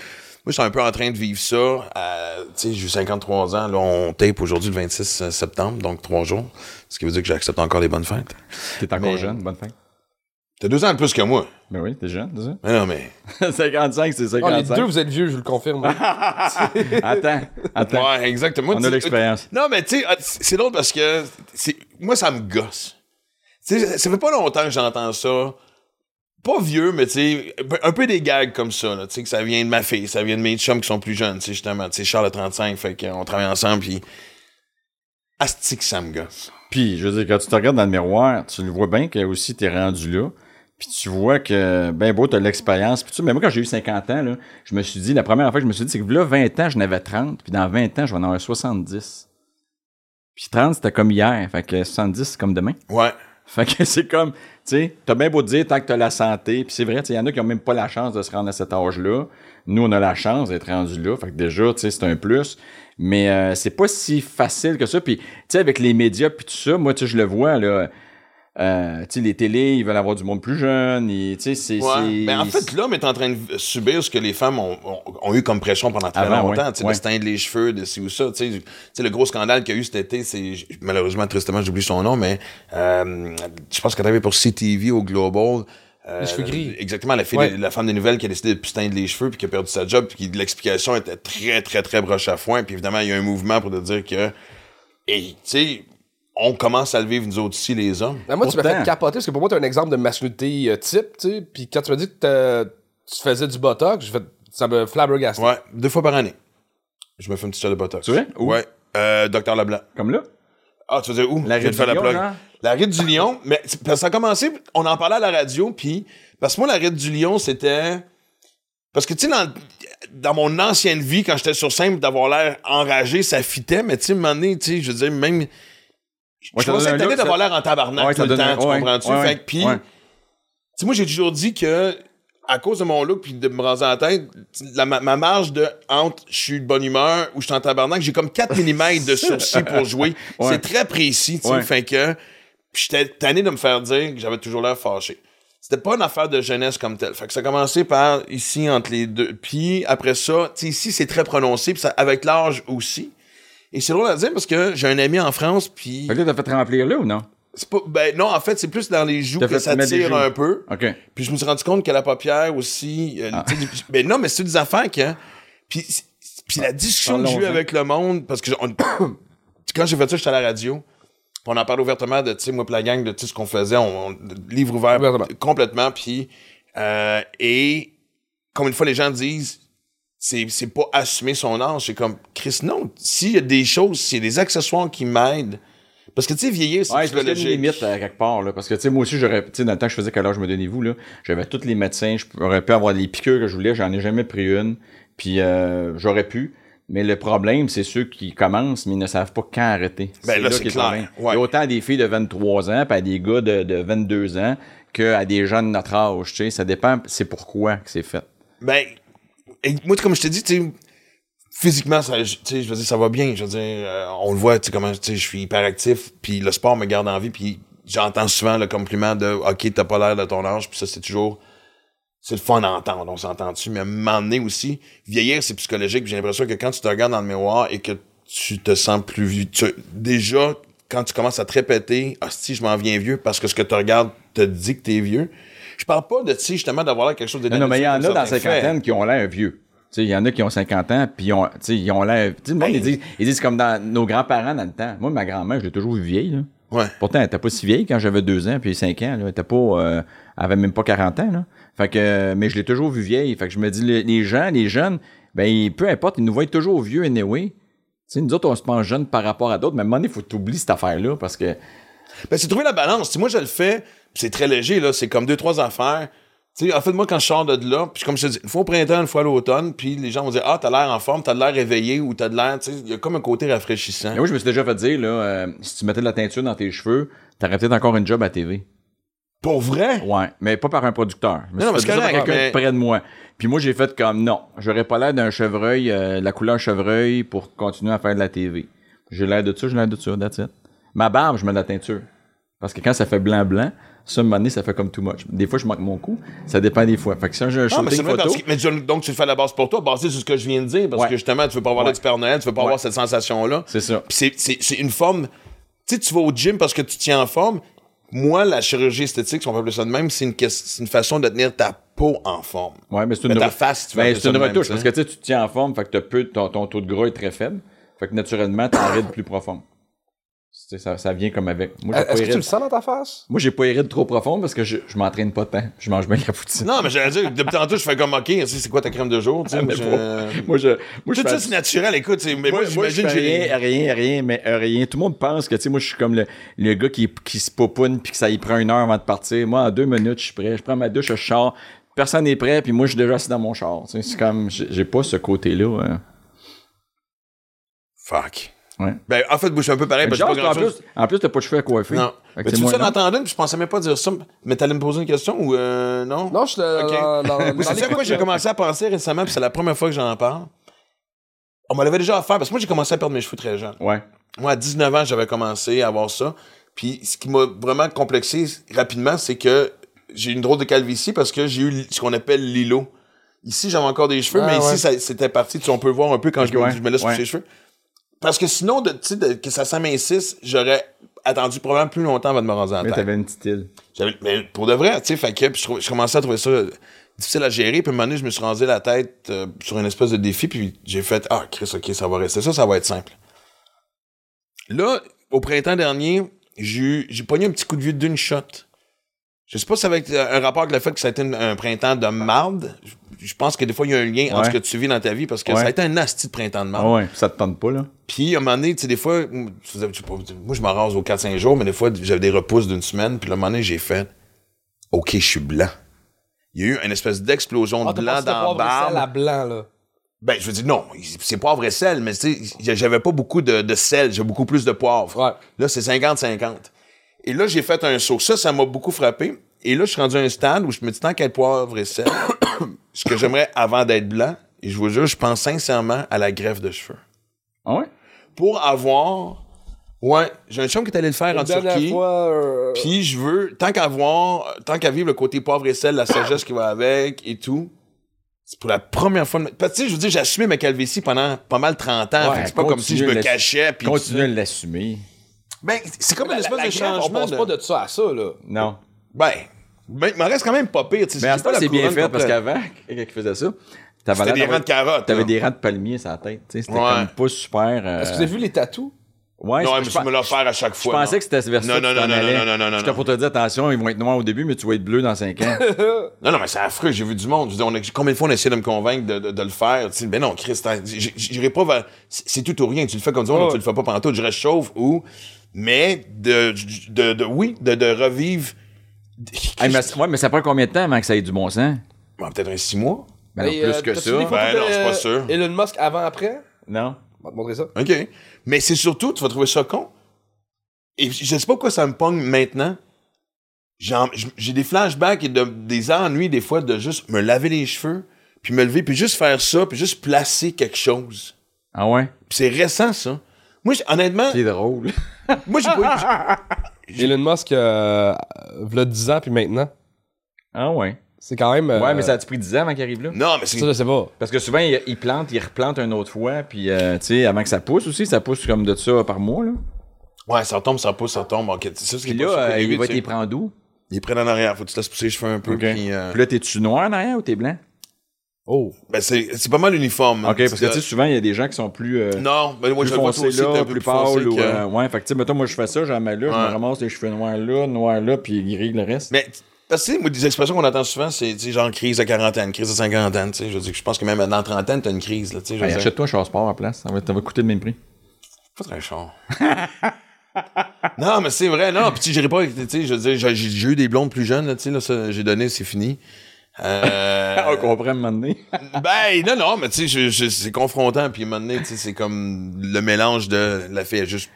je suis un peu en train de vivre ça. euh, tu sais, j'ai eu 53 ans. Là, on tape aujourd'hui le 26 septembre, donc trois jours. Ce qui veut dire que j'accepte encore les bonnes fêtes. T'es encore Mais- jeune, bonne fin. T'as deux ans de plus que moi. Ben oui, t'es jeune, c'est Mais non, mais. ça? 55, c'est Ah, les 55. deux, vous êtes vieux, je vous le confirme. Attends, attends. Ouais, exactement. On a l'expérience. Non, mais tu sais, ah, c'est drôle parce que moi, ça me gosse. Tu sais, ça fait pas longtemps que j'entends ça. Pas vieux, mais tu sais, un peu des gags comme ça, là, tu sais, que ça vient de ma fille, ça vient de mes chums qui sont plus jeunes, tu sais, justement. Tu sais, Charles a 35, fait qu'on travaille ensemble, puis. Asti que ça me gosse. Puis, je veux dire, quand tu te regardes dans le miroir, tu le vois bien que aussi t'es rendu là. Puis tu vois que, ben beau, t'as l'expérience. Puis tu mais moi, quand j'ai eu 50 ans, là, je me suis dit, la première fois que je me suis dit, c'est que là, 20 ans, j'en avais 30. Puis dans 20 ans, je vais en avoir 70. Puis 30, c'était comme hier. Fait que 70, c'est comme demain. Ouais. Fait que c'est comme, tu sais, t'as bien beau te dire tant que t'as la santé, puis c'est vrai, tu sais, il y en a qui ont même pas la chance de se rendre à cet âge-là. Nous, on a la chance d'être rendu là, fait que déjà, tu sais, c'est un plus. Mais euh, c'est pas si facile que ça. Puis, tu sais, avec les médias puis tout ça, moi, tu je le vois, là, euh, tu sais, les télés, ils veulent avoir du monde plus jeune, et, tu sais, c'est... Ouais. Mais en fait, l'homme est en train de subir ce que les femmes ont, ont- ont eu comme pression pendant très Avant, longtemps. ouais. Tu sais, Ouais. de se teindre les cheveux, de ci ou ça. Tu sais, Tu sais, le gros scandale qu'il y a eu cet été, c'est malheureusement, tristement, j'oublie son nom, mais euh, je pense qu'elle travaillait pour CTV au Global. Euh, Les cheveux gris. Exactement, la, fille Ouais. de- la femme des nouvelles qui a décidé de plus teindre les cheveux puis qui a perdu sa job puis qui l'explication était très très très broche à foin puis évidemment il y a un mouvement pour te dire que et tu sais on commence à le vivre nous autres ici les hommes. Ben, moi, tu m'as fait capoter parce que pour moi, t'es un exemple de masculinité euh, type, tu sais. Puis quand tu m'as dit que tu faisais du botox, j'ai fait, ça me flabbergasté. Ouais, deux fois par année. Je me fais une petite shot de botox. Tu vois? Où? Ouais. Euh, Docteur Leblanc. Comme là? Ah, tu veux dire où? La faire du la Lion, plug. genre? La Ride du Lion, mais c'est- parce que ça a commencé, on en parlait à la radio, puis parce que moi, la Ride du Lion, c'était... Parce que, tu sais, dans, dans mon ancienne vie, quand j'étais sur scène, d'avoir l'air enragé, ça fitait, mais tu sais, à un moment donné, tu sais, je veux dire, même... Je Ouais, tanné look, d'avoir l'air en tabarnak Ouais, tout le temps, tu comprends-tu? fait que, puis... Tu moi, j'ai toujours dit que, à cause de mon look puis de me raser la tête, la- ma, ma marge de entre je suis de bonne humeur ou je suis en tabarnak, j'ai comme 4 mm de sourcils pour jouer. C'est très précis, tu sais. Fait que, puis j'étais tanné de me faire dire que j'avais toujours l'air fâché. C'était pas une affaire de jeunesse comme telle. Fait que ça a commencé par ici, entre les deux. Puis après ça, tu sais, ici, c'est très prononcé, puis ça, avec l'âge aussi. Et c'est drôle à dire parce que j'ai un ami en France, puis... Fait que là, t'as fait remplir là ou non? c'est pas- Ben non, en fait, c'est plus dans les joues que ça tire un peu. OK. Puis je me suis rendu compte que la paupière aussi. euh, Ah. ben non, mais c'est des affaires que. Puis, puis la discussion que j'ai eue avec le monde, parce que on- quand j'ai fait ça, j'étais à la radio. On en parle ouvertement de, tu sais, moi, la gang, de sais, ce qu'on faisait, on, on- livre ouvert complètement. Puis, euh, et comme une fois, les gens disent, c'est, c'est pas assumer son âge. C'est comme, Chris, non. S'il y a des choses, s'il y a des accessoires qui m'aident. Parce que, tu sais, vieillir, c'est Ouais, c'est parce a une psychologique. limite à quelque part, là. Parce que, tu sais, moi aussi, j'aurais, tu sais, dans le temps que je faisais quel âge me donnez-vous, là, j'avais tous les médecins, j'aurais pu avoir les piqûres que je voulais, j'en ai jamais pris une. Puis, euh, j'aurais pu. Mais le problème, c'est ceux qui commencent, mais ils ne savent pas quand arrêter. Ben là, c'est clair. Ouais. Il y a autant des filles de 23 ans, puis à des gars de, de 22 ans, qu'à des jeunes de notre âge, tu sais. Ça dépend, c'est pourquoi que c'est fait. Ben, et moi, comme je te dis, tu physiquement, ça, je- veux dire, ça va bien. Je veux dire, euh, on le voit, tu comment, je suis hyper actif, puis le sport me garde en vie, puis j'entends souvent le compliment de, OK, t'as pas l'air de ton âge, puis ça, c'est toujours, c'est le fun à entendre, on s'entend dessus, mais à aussi, vieillir, c'est psychologique, j'ai l'impression que quand tu te regardes dans le miroir et que tu te sens plus vieux. Déjà, quand tu commences à te répéter, hostie, je m'en viens vieux parce que ce que tu regardes te dit que t'es vieux. Je parle pas de, tu sais, justement, d'avoir quelque chose de Non, non, mais il y en a dans cinquantaine qui ont l'air vieux. Tu sais, il y en a qui ont 50 ans, puis ils ont, tu sais, ils ont l'air. Tu sais, le monde, ils disent, ils disent comme dans nos grands-parents dans le temps. Moi, ma grand-mère, je l'ai toujours vue vieille, là. Ouais. Pourtant, elle était pas si vieille quand j'avais deux ans, puis cinq ans, là. Elle était pas, euh, elle avait même pas 40 ans, là. Fait que, mais je l'ai toujours vue vieille. Fait que je me dis, les, gens, les jeunes, ben, peu importe, ils nous voient toujours vieux, anyway. Tu sais, nous autres, on se pense jeunes par rapport à d'autres, mais à un moment donné, faut t'oublier cette affaire-là, parce que, Ben, c'est trouver la balance. Si moi, je le fais, c'est très léger, là. C'est comme deux, trois affaires. Tu sais, en fait, moi, quand je sors de là, puis comme je te dis, une fois au printemps, une fois à l'automne, puis les gens vont dire, ah, t'as l'air en forme, t'as de l'air éveillé, ou t'as de l'air, tu sais, il y a comme un côté rafraîchissant. Moi, je me suis déjà fait dire, là, euh, si tu mettais de la teinture dans tes cheveux, t'aurais peut-être encore une job à TV. Pour vrai? Ouais, mais pas par un producteur. Je me Non, suis fait quelqu'un mais- près de moi. Puis moi, j'ai fait comme non, j'aurais pas l'air d'un chevreuil, euh, la couleur chevreuil pour continuer à faire de la TV. J'ai l'air de ça, j'ai l'air de ça, that's it. Ma barbe, je mets de la teinture. Parce que quand ça fait blanc-blanc, ça, un moment donné, ça fait comme too much. Des fois, je manque mon coup. Ça dépend des fois. Fait que si j'ai un Ah, mais photo, parce que- mais tu- donc tu le fais à la base pour toi, basé sur ce que je viens de dire, parce Ouais. que justement, tu veux pas avoir Ouais. du Père Noël, tu veux pas Ouais. avoir cette sensation-là. c'est ça. C'est- une forme. Tu sais, tu vas au gym parce que tu tiens en forme. Moi, la chirurgie esthétique, si on peut appeler ça de même, c'est une, une façon de tenir ta peau en forme. Ouais, mais c'est Mais une, ta re- face, tu vas Ben, c'est une retouche. Parce que tu te tiens en forme, fait que peu, ton, ton taux de gras est très faible. Fait que naturellement, t'as un ride plus profond. Tu sais, Ça, ça vient comme avec. Moi, pas Est-ce que tu le sens dans ta face? Moi, j'ai pas rides trop profondes parce que je, je m'entraîne pas tant. Je mange bien la poutine. Non, mais j'allais dire, depuis tantôt, je fais comme, OK, c'est quoi ta crème de jour? tu sais, Ah, je-. Moi, je, moi, je Tout ça, c'est naturel, écoute. Mais moi, moi, moi, je j'imagine fais que j'ai. rien, rien, rien, mais euh, rien. Tout le monde pense que, tu sais, moi, je suis comme le, le gars qui, qui se popoune puis que ça y prend une heure avant de partir. Moi, en deux minutes, je suis prêt. Je prends ma douche, je sors. Personne n'est prêt, puis moi, je suis déjà assis dans mon char. Tu sais, C'est comme, j'ai j'ai pas ce côté-là. hein. Fuck. Ouais. Ben, en fait, moi, je suis un peu pareil, parce que en plus, en plus, t'as pas de cheveux à coiffer. Non. Fait Mais tu long. l'entendais, puis je pensais même pas dire ça. Mais t'allais me poser une question ou euh, non? Non, je dans c'est ça l'écoute, quoi j'ai commencé à penser récemment, puis c'est la première fois que j'en parle. On me l'avait déjà offert, parce que moi, j'ai commencé à perdre mes cheveux très jeune. Ouais. Moi, à 19 ans, j'avais commencé à avoir ça. Puis ce qui m'a vraiment complexé rapidement, c'est que j'ai eu une drôle de calvitie parce que j'ai eu ce qu'on appelle l'îlot. Ici, j'avais encore des cheveux, Ah, mais ouais. ici, c'était parti. Tu sais, on peut voir un peu quand je, me, ouais, je me laisse ouais. pousser les cheveux. Parce que sinon, de, de- que ça s'amincisse, j'aurais attendu probablement plus longtemps avant de me rendre en Mais t'avais une petite île. J'avais- mais pour de vrai, tu sais, fait que puis je, commençais à trouver ça difficile à gérer. Puis à un moment donné, je me suis rendu la tête euh, sur une espèce de défi, puis j'ai fait Ah, Chris, ok, ça va rester ça, ça va être simple. Là, au printemps dernier, j'ai j'ai pogné un petit coup de vue d'une shot. Je sais pas si ça avait été un rapport avec le fait que ça a été un, un printemps de marde. Je, je pense que des fois, il y a un lien entre ce que tu vis dans ta vie, parce que Ouais. ça a été un asti de printemps de marde. Ah ouais, ça te tente pas, là. Puis, à un moment donné, tu sais, des fois, moi, je m'en rase aux 4-5 jours, mais des fois, j'avais des repousses d'une semaine. Puis, à un moment donné, j'ai fait OK, je suis blanc. Il y a eu une espèce d'explosion Ah, de blanc dans la sel à barbe. blanc, là? Ben, je veux dire, non, c'est poivre et sel, mais tu sais, j'avais pas beaucoup de, de sel, j'ai beaucoup plus de poivre. Ouais. Là, c'est 50-50. Et là, j'ai fait un saut. Ça, ça m'a beaucoup frappé. Et là, je suis rendu à un stade où je me dis, tant qu'être poivre et sel, ce que j'aimerais avant d'être blanc, et je vous jure, je pense sincèrement à la greffe de cheveux. Ah ouais? Pour avoir. Ouais, j'ai un chum qui est allé le faire en Turquie. fois, euh, Puis je veux, tant qu'à voir, tant qu'à vivre le côté poivre et sel, la sagesse qui va avec et tout, c'est pour la première fois. de ma- Parce que tu sais, je veux dire, j'ai assumé ma calvitie pendant pas mal 30 ans. Ouais, c'est pas comme si je me cachais. Puis Continue à l'assumer. Ben, c'est comme la, une la, espèce la de greffe, on changement. passe de- pas de ça à ça, là. Non. Ben, ben, il m'en reste quand même pas pire. Mais à c'est bien fait parce qu'avant, quand il faisait ça, t'avais des rangs de carottes. T'avais des rangs de palmiers sur la tête. tu sais, C'était Ouais. comme pas super. euh, Est-ce que vous avez vu les tatous? Ouais, Non, je- mais je je me offert à chaque Je fois. pensais non. que c'était vers ça Non, non, non, non, non, non, non, non, J'étais non. pour te dire, attention, ils vont être noirs au début, mais tu vas être bleu dans 5 ans. Non, non, mais c'est affreux. J'ai vu du monde. Je veux dire, on a, combien de fois on a essayé de me convaincre de, de- de le faire? Tu sais, ben non, Christ, hein, j'irai pas vers. C'est tout ou rien. Tu le fais comme ça, Ouais. tu le fais pas pendant tout. Je reste chauve ou. Mais de, de, de- oui, de, de revivre. Hey, mais, ouais, mais ça prend combien de temps avant que ça ait du bon sens? Bon, Peut-être un six mois. Ben non, plus euh, que ça. Ben non, c'est pas sûr. Elon Musk avant-après? Non. On va te montrer ça. OK. Mais c'est surtout, tu vas trouver ça con. Et je sais pas pourquoi ça me pogne maintenant. J'ai des flashbacks et de- des ennuis, des fois, de juste me laver les cheveux, puis me lever, puis juste faire ça, puis juste placer quelque chose. Ah ouais? Puis c'est récent, ça. Moi, honnêtement, C'est drôle. moi, j'ai pas eu. Elon Musk, euh, v'là 10 ans, puis maintenant. Ah ouais? C'est quand même. euh, Ouais, mais ça a-tu pris 10 ans avant qu'il arrive là? Non, mais c'est. Ça, je sais pas. Parce que souvent, ils il plantent, ils replantent une autre fois, puis, euh, tu sais, avant que ça pousse aussi, ça pousse comme de ça par mois, là. Ouais, ça tombe, ça pousse, ça tombe. Ok, c'est ça ce qui est là, pas euh, il va t'y prendre d'où? Il prend en arrière. Faut que tu laisses pousser les cheveux un peu. Puis, euh, Puis là, t'es-tu noir en arrière ou t'es blanc? Oh. ben, c'est c'est pas mal uniforme. OK, parce que, tu sais, souvent, il y a des gens qui sont plus... euh, Non, ben, moi, plus je le vois foncé aussi, là, plus plus ou... que- euh, ouais, fait que, tu sais, mettons, moi, je fais ça, j'en mets là, je me ramasse les cheveux noirs là, noirs là, puis gris le reste. Mais, parce que, tu sais, moi, des expressions qu'on entend souvent, c'est, genre crise de quarantaine, crise de cinquantaine, tu sais. Je veux dire, je pense que même dans trentaine, t'as une crise, là, dire. achète-toi un char sport à la place, ça va, ça va coûter le même prix. Pas très cher. non, mais c'est vrai, non. Puis, j'irai pas, tu sais, je veux dire, j'ai, eu des blondes plus jeunes, là, j'ai donné, c'est fini. Euh, On comprend un moment donné. ben, non, non, mais tu sais, c'est confrontant. Puis, un moment donné, tu sais, c'est comme le mélange de la fille est juste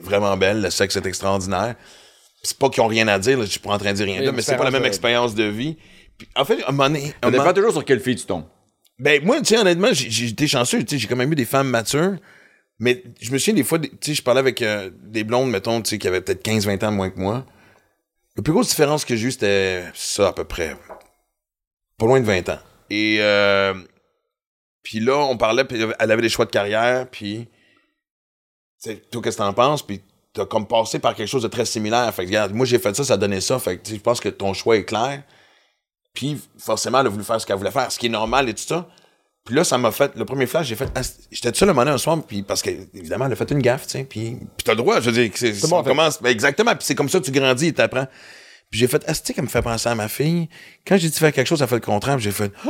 vraiment belle, le sexe est extraordinaire. C'est pas qu'ils ont rien à dire, là, je suis pas en train de dire rien Mais là, mais c'est pas la même expérience de vie. Puis, en fait, à un moment donné, un Ça dépend moment- toujours sur quelle fille tu tombes. ben, moi, tu sais, honnêtement, j'ai été chanceux. Tu sais, j'ai quand même eu des femmes matures. Mais je me souviens des fois, tu sais, je parlais avec euh, des blondes, mettons, tu sais, qui avaient peut-être 15-20 ans moins que moi. La plus grosse différence que j'ai eue, c'était ça, à peu près. Pas loin de 20 ans. Et, euh, puis là, on parlait, puis elle avait des choix de carrière, puis, tu sais, toi, qu'est-ce que t'en penses? Puis t'as comme passé par quelque chose de très similaire. Fait que, regarde, moi, j'ai fait ça, ça donnait ça. Fait que, tu je pense que ton choix est clair. Puis, forcément, elle a voulu faire ce qu'elle voulait faire, ce qui est normal et tout ça. Puis là, ça m'a fait. Le premier flash, j'ai fait. ah, J'étais tout seul le moment un soir, puis parce que, évidemment, elle a fait une gaffe, tu sais. Puis, puis t'as le droit, je veux dire, c'est, le monde on fait. commence. ben, exactement, puis c'est comme ça que tu grandis et t'apprends. Puis j'ai fait, ah, c'est qu'elle me fait penser à ma fille? Quand j'ai dit faire quelque chose, elle fait le contraire, puis j'ai fait.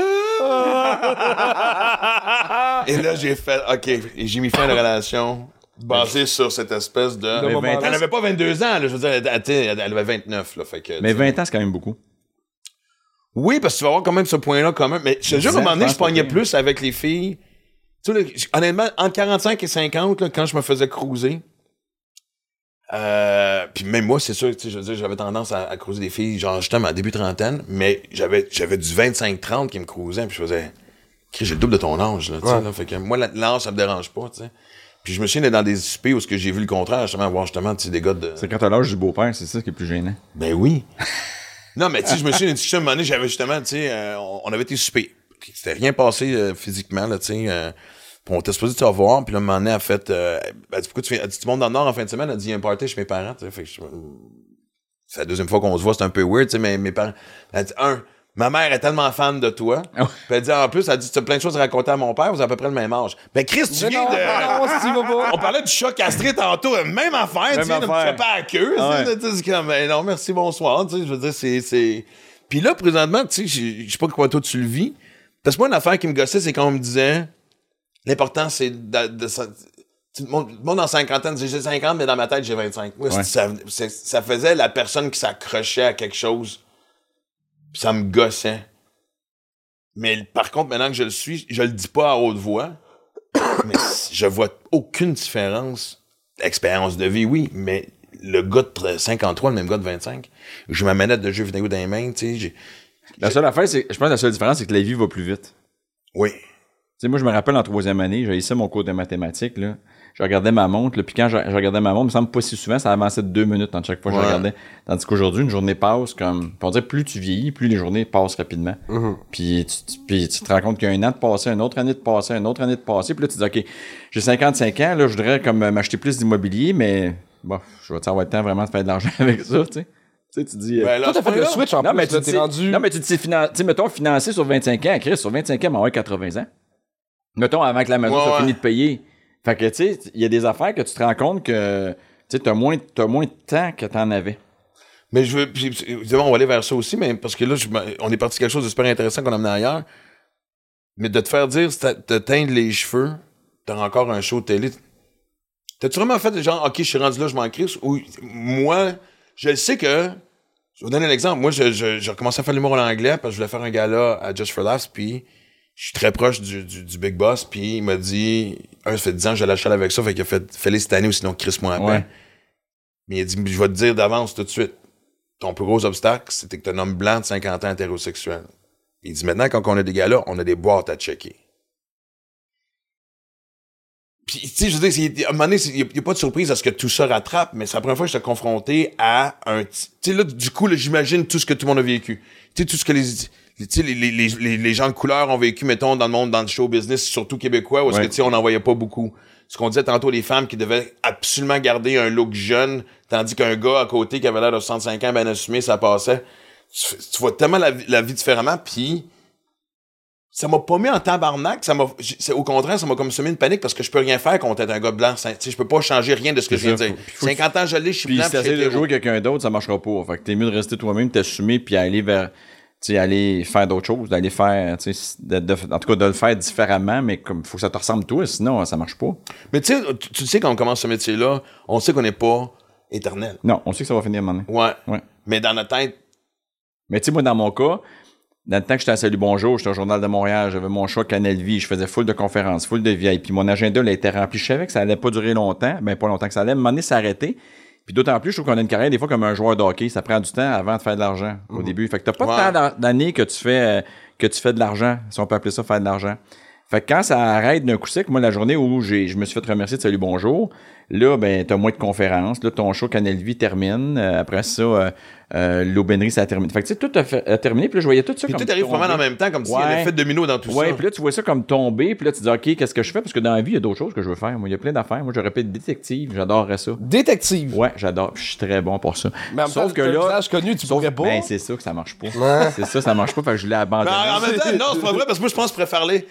et là, j'ai fait, OK. Et j'ai mis fin à la relation basée sur cette espèce de. Elle avait pas 22 ans, là, je veux dire, elle, elle- elle avait 29, là. Fait que, Mais tu sais. 20 ans, c'est quand même beaucoup. Oui, parce que tu vas avoir quand même ce point-là quand même. Mais je te jure, à un moment donné, je pognais plus avec les filles. Tu sais, là, honnêtement, entre 45 et 50, là, quand je me faisais cruiser, euh, puis même moi, c'est sûr, tu sais, je veux dire, j'avais tendance à, à cruiser des filles, genre, justement, à début trentaine, mais j'avais, j'avais du 25-30 qui me cruisaient, puis je faisais, Chris, j'ai le double de ton âge, là, tu sais, Ouais. là. Fait que moi, l'âge, ça me dérange pas, tu sais. Puis je me souviens d'être dans des soupers où ce que j'ai vu le contraire, justement, voir justement, des gars de. C'est quand t'as l'âge du beau-père, c'est ça qui est plus gênant. Ben oui. non, mais tu sais, je me suis dit, à un moment donné, j'avais justement, tu sais, euh, on, avait été souper. Puis C'était rien passé euh, physiquement, là, tu sais. euh, puis on était supposé te revoir, puis là, un moment donné, elle a fait, elle dit, pourquoi tu fais, elle dit, dans le Nord en fin de semaine? Elle dit, il y a un party chez mes parents, tu sais. Fait que je- c'est la deuxième fois qu'on se voit, c'est un peu weird, tu sais, mais mes parents, elle dit, un, ma mère est tellement fan de toi. Ah. Puis elle dit, en plus, elle dit, tu as plein de choses à raconter à mon père, vous avez à peu près le même âge. Ben, Chris, tu Mais viens non, de. non, si tu vas pas. On parlait du chat castré tantôt, même affaire, tu Même sais, ne me affaire. fais pas à queue, tu sais, Ah ouais. tu sais, c'est comme, ben non, merci, bonsoir, tu sais, je veux dire, c'est, c'est... Puis là, présentement, tu sais, je sais pas comment toi tu le vis, parce que moi, une affaire qui me gossait, c'est quand on me disait, l'important, c'est de... de, tu- le monde en cinquantaine, disait, j'ai 50, mais dans ma tête, j'ai 25. Moi, Ouais. ça, ça faisait la personne qui s'accrochait à quelque chose, ça me gossait. Mais par contre, maintenant que je le suis, je le dis pas à haute voix, mais je vois aucune différence. Expérience de vie, oui, mais le gars de 53, le même gars de 25, j'ai ma manette de jeu vidéo dans les mains, tu sais. La seule affaire, c'est, je pense que la seule différence, c'est que la vie va plus vite. Oui. Tu sais, moi, je me rappelle en troisième année, j'ai essayé mon cours de mathématiques, là. Je regardais ma montre, là, puis quand je, je regardais ma montre, il me semble pas si souvent, ça avançait de deux minutes entre chaque fois que je regardais. Tandis qu'aujourd'hui, une journée passe comme. On dirait plus tu vieillis, plus les journées passent rapidement. Puis, tu, tu- puis tu te rends compte qu'il y a un an de passé, une autre année de passé, une autre année de passé. Puis là, tu te dis, OK, j'ai 55 ans, là, je voudrais comme euh, m'acheter plus d'immobilier, mais bon, je vais avoir le temps vraiment de faire de l'argent avec ça, tu sais? Tu sais, tu dis. euh, Ben, là, Toi, t'as fait le là, switch en non, plus, mais tu t'es dis- rendu. non, mais tu te dis, finan- tu sais, mettons, financé sur 25 ans, Chris, sur 25 ans, mais 80 ans. Mettons, avant que la maison Ouais, soit ouais. finie de payer. Fait que, tu sais, il y a des affaires que tu te rends compte que, tu t'as moins, t'as moins de temps que t'en avais. Mais je veux. Évidemment, on va aller vers ça aussi, mais parce que là, je on est parti de quelque chose de super intéressant qu'on a amené ailleurs. Mais de te faire dire, de te teindre les cheveux, t'as encore un show de télé. T'as-tu vraiment fait genre, OK, je suis rendu là, je m'en crisse? Ou moi, je le sais que. Je vais vous donner un exemple. Moi, je- je- recommencé à faire l'humour en anglais parce que je voulais faire un gala à Just for Laughs, puis je suis très proche du, du, du Big Boss, puis il m'a dit, un, ça fait 10 ans que je lâche avec ça, fait qu'il a fait, fais-les cette année ou sinon crisse-moi après. Ouais. Mais il a dit, je vais te dire d'avance tout de suite. Ton plus gros obstacle, c'était que t'es un homme blanc de 50 ans hétérosexuel. Il dit, maintenant, quand on a des gars-là, on a des boîtes à checker. Puis, tu sais, je veux dire, à un moment donné, il n'y a, pas de surprise à ce que tout ça rattrape, mais c'est la première fois que j'étais confronté à un... Tu sais, là, du coup, là, j'imagine tout ce que tout le monde a vécu. Tu sais, tout ce que les, tu sais, les, les, les, les- les gens de couleur ont vécu, mettons, dans le monde, dans le show business, surtout québécois, où est-ce Ouais. que, tu sais, on n'en voyait pas beaucoup. Ce qu'on disait tantôt, les femmes qui devaient absolument garder un look jeune, tandis qu'un gars à côté qui avait l'air de 65 ans, ben assumé, ça passait. Tu, tu vois tellement la, vie- la vie différemment, puis ça m'a pas mis en tabarnak, ça m'a, au contraire, ça m'a comme semé une panique parce que je peux rien faire contre être un gars blanc. Tu je peux pas changer rien de ce que je viens de dire. Puis faut que 50 ans, je l'ai, je suis blanc, si t'essaies de jouer quelqu'un d'autre, ça marchera pas. Fait que t'es mieux de rester toi-même, t'assumer, puis aller vers. Aller faire d'autres choses, d'aller faire. De- de- en tout cas, de le faire différemment, mais comme faut que ça te ressemble toi, sinon ça marche pas. Mais tu sais, tu- sais, quand on commence ce métier-là, on sait qu'on n'est pas éternel. Non, on sait que ça va finir à un moment donné. Ouais. Ouais. Mais dans notre tête, Mais tu sais, moi, dans mon cas, dans le temps que j'étais à Salut Bonjour, j'étais au Journal de Montréal, j'avais mon choix Canal Vie, je faisais full de conférences, full de VIP. Mon agenda, là, était rempli. Je savais que ça allait pas durer longtemps, ben pas longtemps que ça allait. À un moment donné, s'arrêter. Puis d'autant plus, je trouve qu'on a une carrière, des fois, comme un joueur de hockey. Ça prend du temps avant de faire de l'argent au début. Fait que t'as pas tant d'années que tu fais, euh, que tu fais de l'argent, si on peut appeler ça faire de l'argent. Fait que quand ça arrête d'un coup sec, moi, la journée où j'ai, je me suis fait remercier de Salut Bonjour, là, ben, t'as moins de conférences. Là, ton show Canal Vie termine. Euh, après ça, euh, euh, l'aubainerie, ça termine. Fait que, tu sais, tout a, fait- a terminé. Puis là, je voyais tout ça puis comme tout arrive pas mal en même temps, comme s'il y Ouais. avait fait domino dans tout Ouais, ça. puis là, tu vois ça comme tomber, puis là, tu dis, OK, qu'est-ce que je fais? Parce que dans la vie, il y a d'autres choses que je veux faire. Moi, il y a plein d'affaires. Moi, j'aurais pu être détective. J'adorerais ça. Détective. Ouais, j'adore. Je suis très bon pour ça. Mais en même Sauf temps, que là. visage connu, tu sauf- pourrais pas. Ben, c'est ça que ça marche pas. Ouais. C'est ça, ça marche pas. Fait que je l'ai abandonné. en en même temps, non, c'est pas vrai, parce que moi, je pense que je préfère les.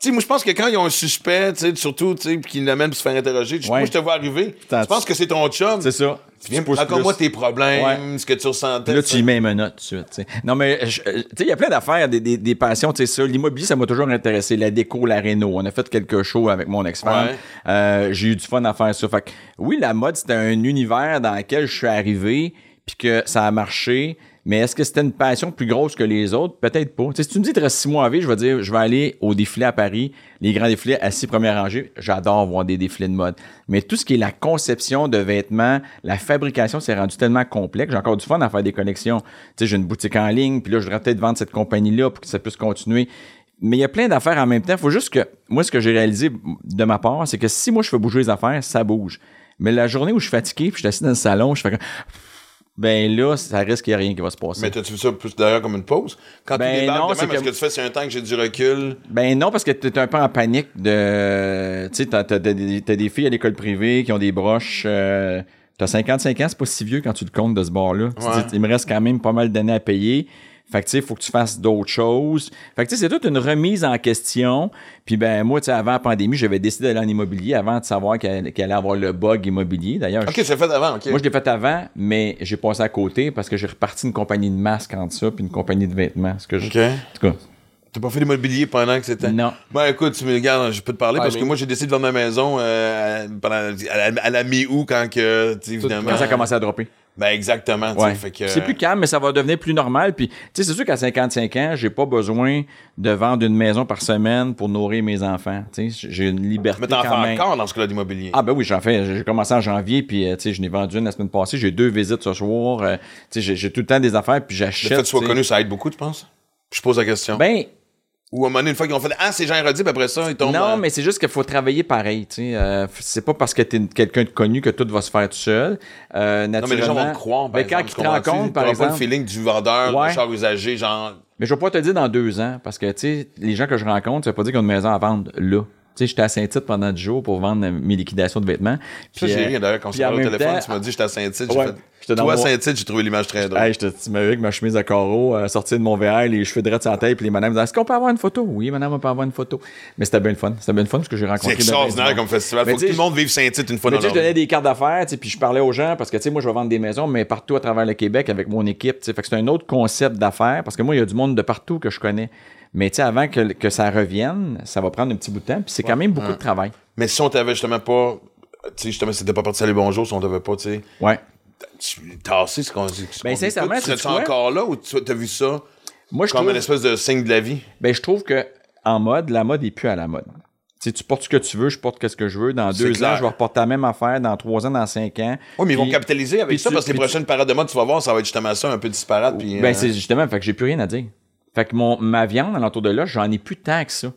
Tu sais, moi, je pense que quand ils ont un suspect, tu sais, surtout, tu sais, puis qu'ils l'amènent pour se faire interroger, Ouais. moi, je te vois arriver. T'as- Je pense que c'est ton chum. C'est ça. Viens, Tu pousses raconte-moi plus. tes problèmes, ce que tu ressentais. Là, tu tu y mets une note tout de suite. tu sais. Non, mais je- euh, tu sais, il y a plein d'affaires, des, des, des passions. Tu sais, ça, l'immobilier, ça m'a toujours intéressé. La déco, la réno. On a fait quelque chose avec mon ex-femme. Ouais. Euh, J'ai eu du fun à faire ça. Fait que, oui, la mode, c'était un univers dans lequel je suis arrivé, puis que ça a marché. Mais est-ce que c'était une passion plus grosse que les autres? Peut-être pas. Si tu me dis, restes six mois à vie, je vais dire, je vais aller au défilé à Paris, les grands défilés assis première rangée. J'adore voir des défilés de mode. Mais tout ce qui est la conception de vêtements, la fabrication, c'est rendu tellement complexe. J'ai encore du fun à faire des collections. J'ai une boutique en ligne, puis là, je voudrais peut-être vendre cette compagnie-là pour que ça puisse continuer. Mais il y a plein d'affaires en même temps. faut juste que, moi, ce que j'ai réalisé de ma part, c'est que si moi, je fais bouger les affaires, ça bouge. Mais la journée où je suis fatigué, puis je suis assis dans le salon, je fais comme, ben là, ça risque qu'il n'y a rien qui va se passer. Mais t'as-tu vu ça plus d'ailleurs comme une pause? Quand Ben tu débarques non, de c'est même, est-ce que- que tu fais, c'est un temps que j'ai du recul? Ben non, parce que t'es un peu en panique de... Tu sais, t'as, t'as des- t'as des filles à l'école privée qui ont des broches... euh, t'as 55 ans, c'est pas si vieux quand tu le comptes de ce bord-là. Tu Ouais. dis, il me reste quand même pas mal d'années à payer. Fait que, tu sais, il faut que tu fasses d'autres choses. Fait que, tu sais, c'est toute une remise en question. Puis, ben, moi, tu sais, avant la pandémie, j'avais décidé d'aller en immobilier avant de savoir qu'il qu'il allait avoir le bug immobilier. D'ailleurs, Ok, je- c'est fait avant, ok. moi, je l'ai fait avant, mais j'ai passé à côté parce que j'ai reparti une compagnie de masques entre ça puis une compagnie de vêtements. Ce que je... Ok. En tout cas, T'as pas fait l'immobilier pendant que c'était. non. Ben écoute, tu me regardes, je peux te parler Ah, parce mais- que moi j'ai décidé de vendre ma maison euh, pendant, à la, à la mi-août quand que, tu sais, évidemment. Quand ça a commencé à dropper. Ben exactement, tu sais, Ouais. fait que. C'est plus calme, mais ça va devenir plus normal. Puis, tu sais, c'est sûr qu'à 55 ans, j'ai pas besoin de vendre une maison par semaine pour nourrir mes enfants. Tu sais, j'ai une liberté Mais t'en fais quand même. encore dans ce cas-là d'immobilier. Ah ben oui, j'en fais. J'ai commencé en janvier, puis euh, tu sais, je n'ai vendu une la semaine passée. J'ai deux visites ce soir. euh, tu sais, j'ai- tout le temps des affaires, puis le j'achète. fait que tu sois connu, ça aide beaucoup, tu penses? Je pose la question. Ben, Ou à un moment donné, une fois qu'ils ont fait Ah, c'est Jean puis après ça, ils tombent. Non, euh, mais c'est juste qu'il faut travailler pareil. Tu sais, euh, c'est pas parce que t'es quelqu'un de connu que tout va se faire tout seul. Euh, Non, mais les gens vont naturellement- te croire. Par Ben, quand exemple, ils te rencontrent, par T'auras pas exemple. le feeling du vendeur, Ouais. char usagé, genre. Mais je vais pas te dire dans deux ans, parce que, tu sais, les gens que je rencontre, ça veut pas dire qu'ils ont une maison à vendre là. Sais, j'étais à Saint-Tite pendant 10 jours pour vendre mes liquidations de vêtements. Ça, Puis, j'ai euh, rien d'ailleurs quand on s'est parlé au téléphone, temps- tu m'as dit j'étais à Saint-Tite. j'ai Ouais, fait, Toi, à Saint-Tite, j'ai trouvé l'image très drôle. Hey, j'étais- tu m'avais vu avec ma chemise à carreaux, euh, sortie de mon VR, les cheveux sur la tête, puis les madames disaient Est-ce qu'on peut avoir une photo? Oui, madame, on peut avoir une photo. Mais c'était bien le fun. C'était bien le fun parce que j'ai C'est rencontré. du extraordinaire comme festival. Faut que tout le monde vive Saint-Tite une fois dans je donnais des cartes d'affaires, puis je parlais aux gens parce que, tu sais, moi, je vais vendre des maisons, mais partout à travers le Québec avec mon équipe. Fait que c'est un autre concept d'affaires parce que moi, il y a du monde de partout que je connais. Mais, tu sais, avant que, que ça revienne, ça va prendre un petit bout de temps, puis c'est quand même beaucoup de travail. Mais si on t'avait justement pas. Tu sais, justement, c'était pas parti salut bonjour, si on t'avait pas, tu sais. Ouais. tu- Tassé, ce qu'on dit. ce Ben, sincèrement, Toi, tu sais-tu serais quoi? encore là ou tu as vu ça Moi, je comme trouve, une espèce de signe de la vie? ben, je trouve que en mode, la mode est plus à la mode. Tu sais, tu portes ce que tu veux, je porte ce que je veux. Dans deux clair. ans, je vais reporter la même affaire. Dans trois ans, dans cinq ans. Oui, mais ils vont capitaliser avec ça tu- parce que les tu- prochaines parades de mode, tu vas voir, ça va être justement ça, un peu disparate. Puis, Ben, euh, c'est justement, fait que j'ai plus rien à dire. Fait que mon, ma viande, à l'entour de là, j'en ai plus tant que ça.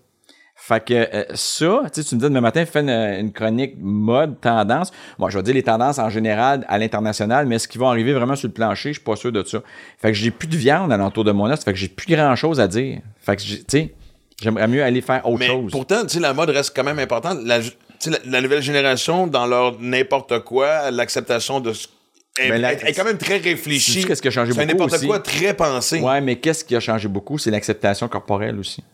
Fait que euh, ça, tu me dis demain matin, fais une, une chronique mode, tendance. Moi, je vais dire les tendances en général à l'international, mais ce qui va arriver vraiment sur le plancher, je suis pas sûr de ça. Fait que j'ai plus de viande alentour de mon os, fait que j'ai plus grand chose à dire. Fait que, tu sais, j'aimerais mieux aller faire autre Mais chose. pourtant, tu sais, la mode reste quand même importante. La, la nouvelle génération, dans leur n'importe quoi, l'acceptation de ce. Est, la- est- est quand même très réfléchie. Qu'est-ce qui a changé C'est beaucoup n'importe aussi? quoi, très pensé. Ouais, mais qu'est-ce qui a changé beaucoup? C'est l'acceptation corporelle aussi. Tu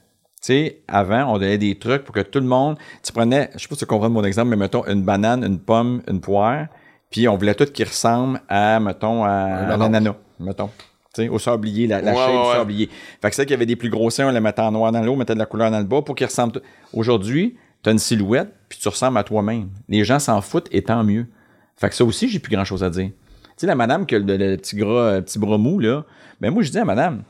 sais, avant, on donnait des trucs pour que tout le monde. Tu prenais, je sais pas si tu comprends mon exemple, mais mettons une banane, une pomme, une poire, puis on voulait tout qui ressemble à, mettons, à, l'ananas, mettons. Tu sais, au sablier, la, la Ouais, shape ouais, du sablier. Fait que c'est qu'il y avait des plus gros seins, on les mettait en noir dans l'eau, on mettait de la couleur dans le bas pour qu'ils ressemblent. tout- Aujourd'hui, tu as une silhouette, puis tu ressembles à toi-même. Les gens s'en foutent et tant mieux. Fait que ça aussi, j'ai plus grand chose à dire. Tu sais, la madame qui a le, le petit gras, euh, petit bras mou, là, ben moi, je dis à madame,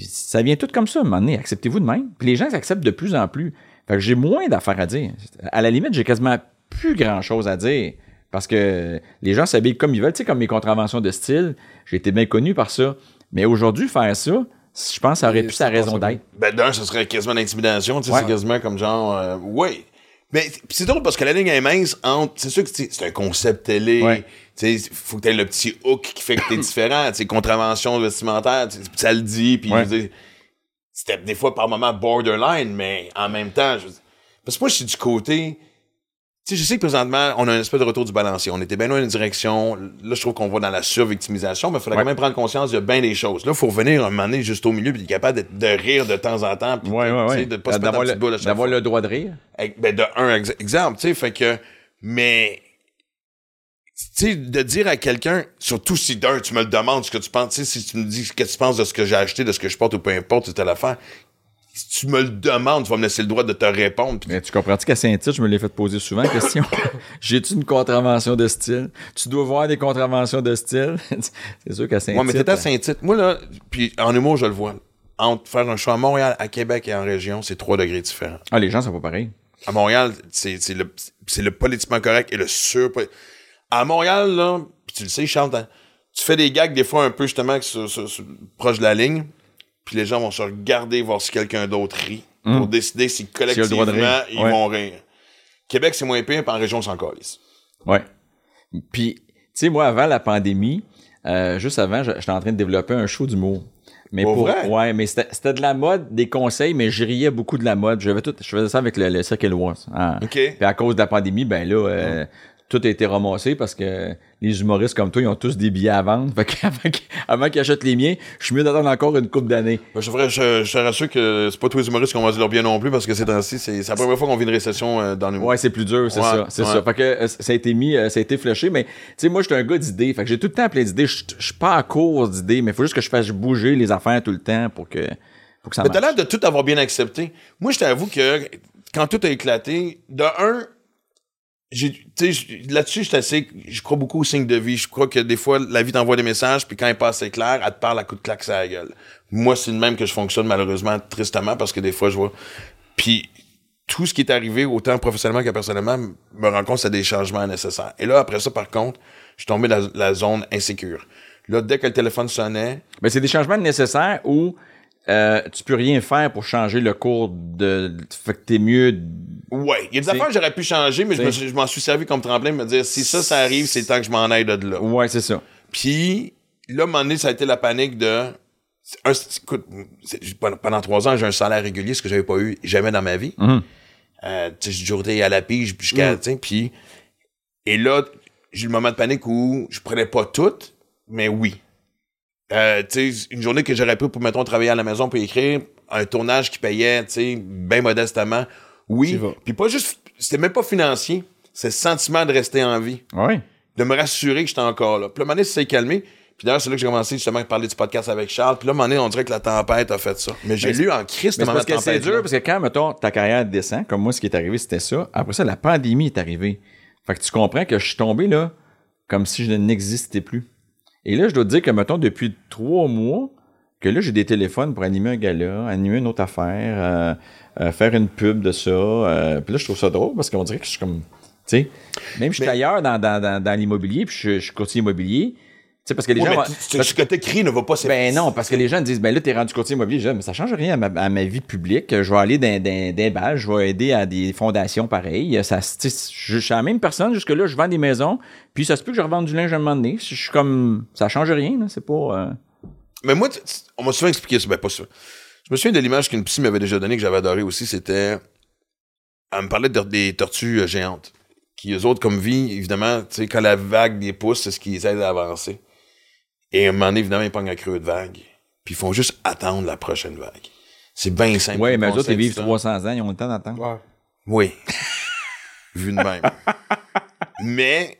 ça vient tout comme ça, à un moment donné. Acceptez-vous de même? Puis les gens s'acceptent de plus en plus. Fait que j'ai moins d'affaires à dire. À la limite, j'ai quasiment plus grand-chose à dire. Parce que les gens s'habillent comme ils veulent. Tu sais, comme mes contraventions de style, j'ai été bien connu par ça. Mais aujourd'hui, faire ça, je pense que ça aurait Et plus sa raison d'être. Ben, d'un, ce serait quasiment l'intimidation. Tu sais, Ouais. c'est quasiment comme genre. euh, ouais. Mais pis c'est drôle parce que la ligne est mince entre. C'est sûr que c'est un concept télé. Ouais. Tu sais, faut que tu aies le petit hook qui fait que t'es différent. Tu sais, contravention vestimentaire, ça le dit. Puis, Ouais. c'était des fois par moments borderline, mais en même temps, je, parce que moi, je suis du côté. Tu sais, je sais que présentement, on a un espèce de retour du balancier. On était bien loin d'une direction. Là, je trouve qu'on va dans la survictimisation, mais il faudrait Ouais. quand même prendre conscience de bien des choses. Là, il faut revenir un moment donné juste au milieu puis être capable de rire de temps en temps. puis Ouais, ouais. De pas se mettre le, à d'avoir le droit de rire. Ben, de un ex- exemple, tu sais, fait que. Mais. Tu sais, de dire à quelqu'un, surtout si d'un, tu me le demandes ce que tu penses, tu sais, si tu me dis ce que tu penses de ce que j'ai acheté, de ce que je porte ou peu importe, c'est telle affaire. Si tu me le demandes, tu vas me laisser le droit de te répondre. Mais tu comprends-tu qu'à Saint-Tite, je me l'ai fait poser souvent la question? J'ai-tu une contravention de style? Tu dois voir des contraventions de style? c'est sûr qu'à Saint-Tite. Ouais, mais t'étais à Saint-Tite. Moi, là, puis en humour, je le vois. Entre faire un show à Montréal, à Québec et en région, c'est trois degrés différents. Ah, les gens sont pas pareils. À Montréal, c'est c'est le, c'est le politiquement correct et le sur. À Montréal, là, pis tu le sais, Charles, tu fais des gags des fois un peu justement sur- sur- sur- proche de la ligne, puis les gens vont se regarder voir si quelqu'un d'autre rit pour décider si Hmm. Collectivement rire. ils Ouais. vont rire. Québec, c'est moins pire, puis en région, c'est encore lisse. Ouais. Puis, tu sais, moi, avant la pandémie, euh, juste avant, j'étais en train de développer un show d'humour. Mais Pour pour, vrai? ouais, mais c'était de la mode, des conseils, mais je riais beaucoup de la mode. Je, tout, je faisais ça avec le, le Cirque Éloise. hein. OK. Puis à cause de la pandémie, ben là, euh, tout a été ramassé parce que les humoristes comme toi, ils ont tous des billets à vendre. Fait qu'avant qu'ils avant qu'ils achètent les miens, je suis mieux d'attendre encore une couple d'années. Ben, je, je, je te rassure que c'est pas tous les humoristes qui ont vendu leur bien non plus parce que ces temps-ci, c'est la première fois qu'on vit une récession euh, dans l'humour. Ouais, c'est plus dur, c'est Ouais, ça, c'est ouais. ça. Fait que euh, ça a été mis, euh, ça a été flushé, mais tu sais, moi, j'étais un gars d'idées. Fait que j'ai tout le temps plein d'idées. Je suis pas à court d'idées, mais il faut juste que je fasse bouger les affaires tout le temps pour que, pour que ça Mais t'as marche. l'air de tout avoir bien accepté. Moi, je t'avoue que quand tout a éclaté, de un, j'ai- tu sais, je- là-dessus, je assez, je crois beaucoup au signe de vie. Je crois que des fois, la vie t'envoie des messages, puis quand elle passe clair, elle te parle à coup de claque sur la gueule. Moi, c'est le même que je fonctionne, malheureusement, tristement, parce que des fois, je vois. Puis, tout ce qui est arrivé, autant professionnellement que personnellement, me rend compte que c'est des changements nécessaires. Et là, après ça, par contre, je suis tombé dans la zone insécure. Là, dès que le téléphone sonnait, Ben, c'est des changements nécessaires où euh, tu peux rien faire pour changer le cours de. Fait que t'es mieux. Ouais, il y a des affaires que j'aurais pu changer, mais je m'en suis servi comme tremplin de me dire si ça, ça arrive, c'est le temps que je m'en aille de là. Ouais, c'est ça. Puis là, à un moment donné, ça a été la panique de. un- écoute, pendant, trois ans, j'ai un salaire régulier, ce que j'avais pas eu jamais dans ma vie. Mhm. Euh, tu sais, j'ai à la pige jusqu'à. sais, Puis. Et là, j'ai eu le moment de panique où je prenais pas tout, mais oui. Euh, tu sais, une journée que j'aurais pu pour, mettons, travailler à la maison pour écrire, un tournage qui payait, tu sais, bien modestement. Oui. Puis pas juste, c'était même pas financier. C'est le sentiment de rester en vie. Ouais. De me rassurer que j'étais encore là. Puis un moment donné, ça s'est calmé. Puis d'ailleurs, c'est là que j'ai commencé justement à parler du podcast avec Charles. Puis là, à un moment donné, on dirait que la tempête a fait ça. Mais j'ai lu en Christ Mais parce que c'est dur, parce que quand, mettons, ta carrière descend, comme moi, ce qui est arrivé, c'était ça. Après ça, la pandémie est arrivée. Fait que tu comprends que je suis tombé là, comme si je n'existais plus. Et là, je dois te dire que, mettons, depuis trois mois, que là, j'ai des téléphones pour animer un gala, animer une autre affaire, euh, euh, faire une pub de ça. euh, puis là, je trouve ça drôle parce qu'on dirait que je suis comme. Tu sais, même je suis ailleurs dans, dans, dans, dans l'immobilier, puis je, je suis courtier immobilier. Sais, parce que les Ouais, gens. mais tu- tu- ce que t'écris ne va pas Ben non, parce que les gens disent, ben là, t'es rendu courtier immobilier. Je dis, mais ça change rien à ma, à ma vie publique. Je vais aller dans, les balles, je vais aider à des fondations pareilles. Ça, je, je suis la même personne. Jusque-là, je vends des maisons. Puis ça se peut que je revende du linge à un moment donné. Je suis comme, ça change rien. C'est pas. euh, Mais moi, on m'a souvent expliqué ça. Ben, pas ça. Je me souviens de l'image qu'une psy m'avait déjà donnée que j'avais adoré aussi. C'était. Elle me parlait de- des tortues euh, géantes. Qui, eux autres, comme vie, évidemment, tu sais, quand la vague les pousse, c'est ce qui les aide à avancer. Et à un moment donné, évidemment, ils pognent un creux de vague. Puis ils font juste attendre la prochaine vague. C'est bien simple. Le mais eux autres, ils vivent ça. 300 ans, ils ont le temps d'attendre. Ouais. Oui. Vu de même. mais,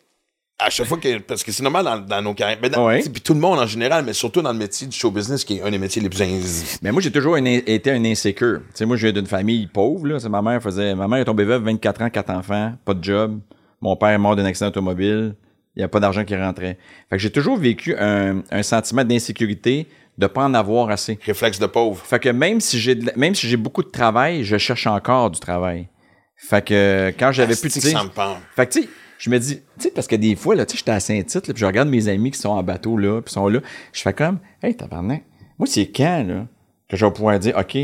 à chaque fois que. Parce que c'est normal dans, dans nos carrières. Dans- Ouais. tu sais, Puis tout le monde en général, mais surtout dans le métier du show business, qui est un des métiers les plus. ins- Mais moi, j'ai toujours un- été un insécure. Tu sais, moi, je viens d'une famille pauvre, là. C'est ma mère faisait, ma mère est tombée veuve, 24 ans, 4 enfants, pas de job. Mon père est mort d'un accident automobile. Il n'y a pas d'argent qui rentrait. Fait que j'ai toujours vécu un, un sentiment d'insécurité de pas en avoir assez. Réflexe de pauvre. Fait que même si j'ai de la- même si j'ai beaucoup de travail, je cherche encore du travail. Fait que quand j'avais plus de Asti que tu sais, ça me parle. fait que tu sais, je me dis, tu sais, parce que des fois, là, tu sais, j'étais à Saint-Tite, là, puis je regarde mes amis qui sont en bateau, là, puis sont là, je fais comme, hey, tabarnak, moi, c'est quand, là, que je vais pouvoir dire, OK,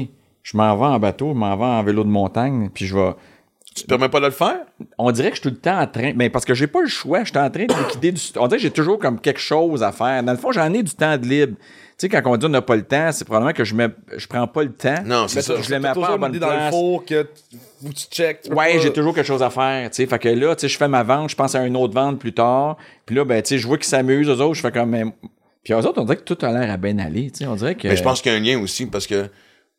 je m'en vais en bateau, je m'en vais en vélo de montagne, puis je vais. Tu te permets pas de le faire? On dirait que je suis tout le temps en train, mais parce que j'ai pas le choix, je suis en train de liquider du. On dirait que j'ai toujours comme quelque chose à faire. Dans le fond, j'en ai du temps de libre. Tu sais, quand on dit on n'a pas le temps, c'est probablement que je mets, je prends pas le temps. Non, c'est ça. Je le mets pas en bonne dans le place. four que t- faut que tu check. tu peux Ouais, pas- j'ai toujours quelque chose à faire, tu sais. Fait que là, tu sais, je fais ma vente, je pense à une autre vente plus tard. Puis là, ben, tu sais, je vois qu'ils s'amusent, eux autres, je fais comme... mais- Puis eux autres, on dirait que tout a l'air à bien aller, tu sais. On dirait que... Mais je pense qu'il y a un lien aussi parce que, tu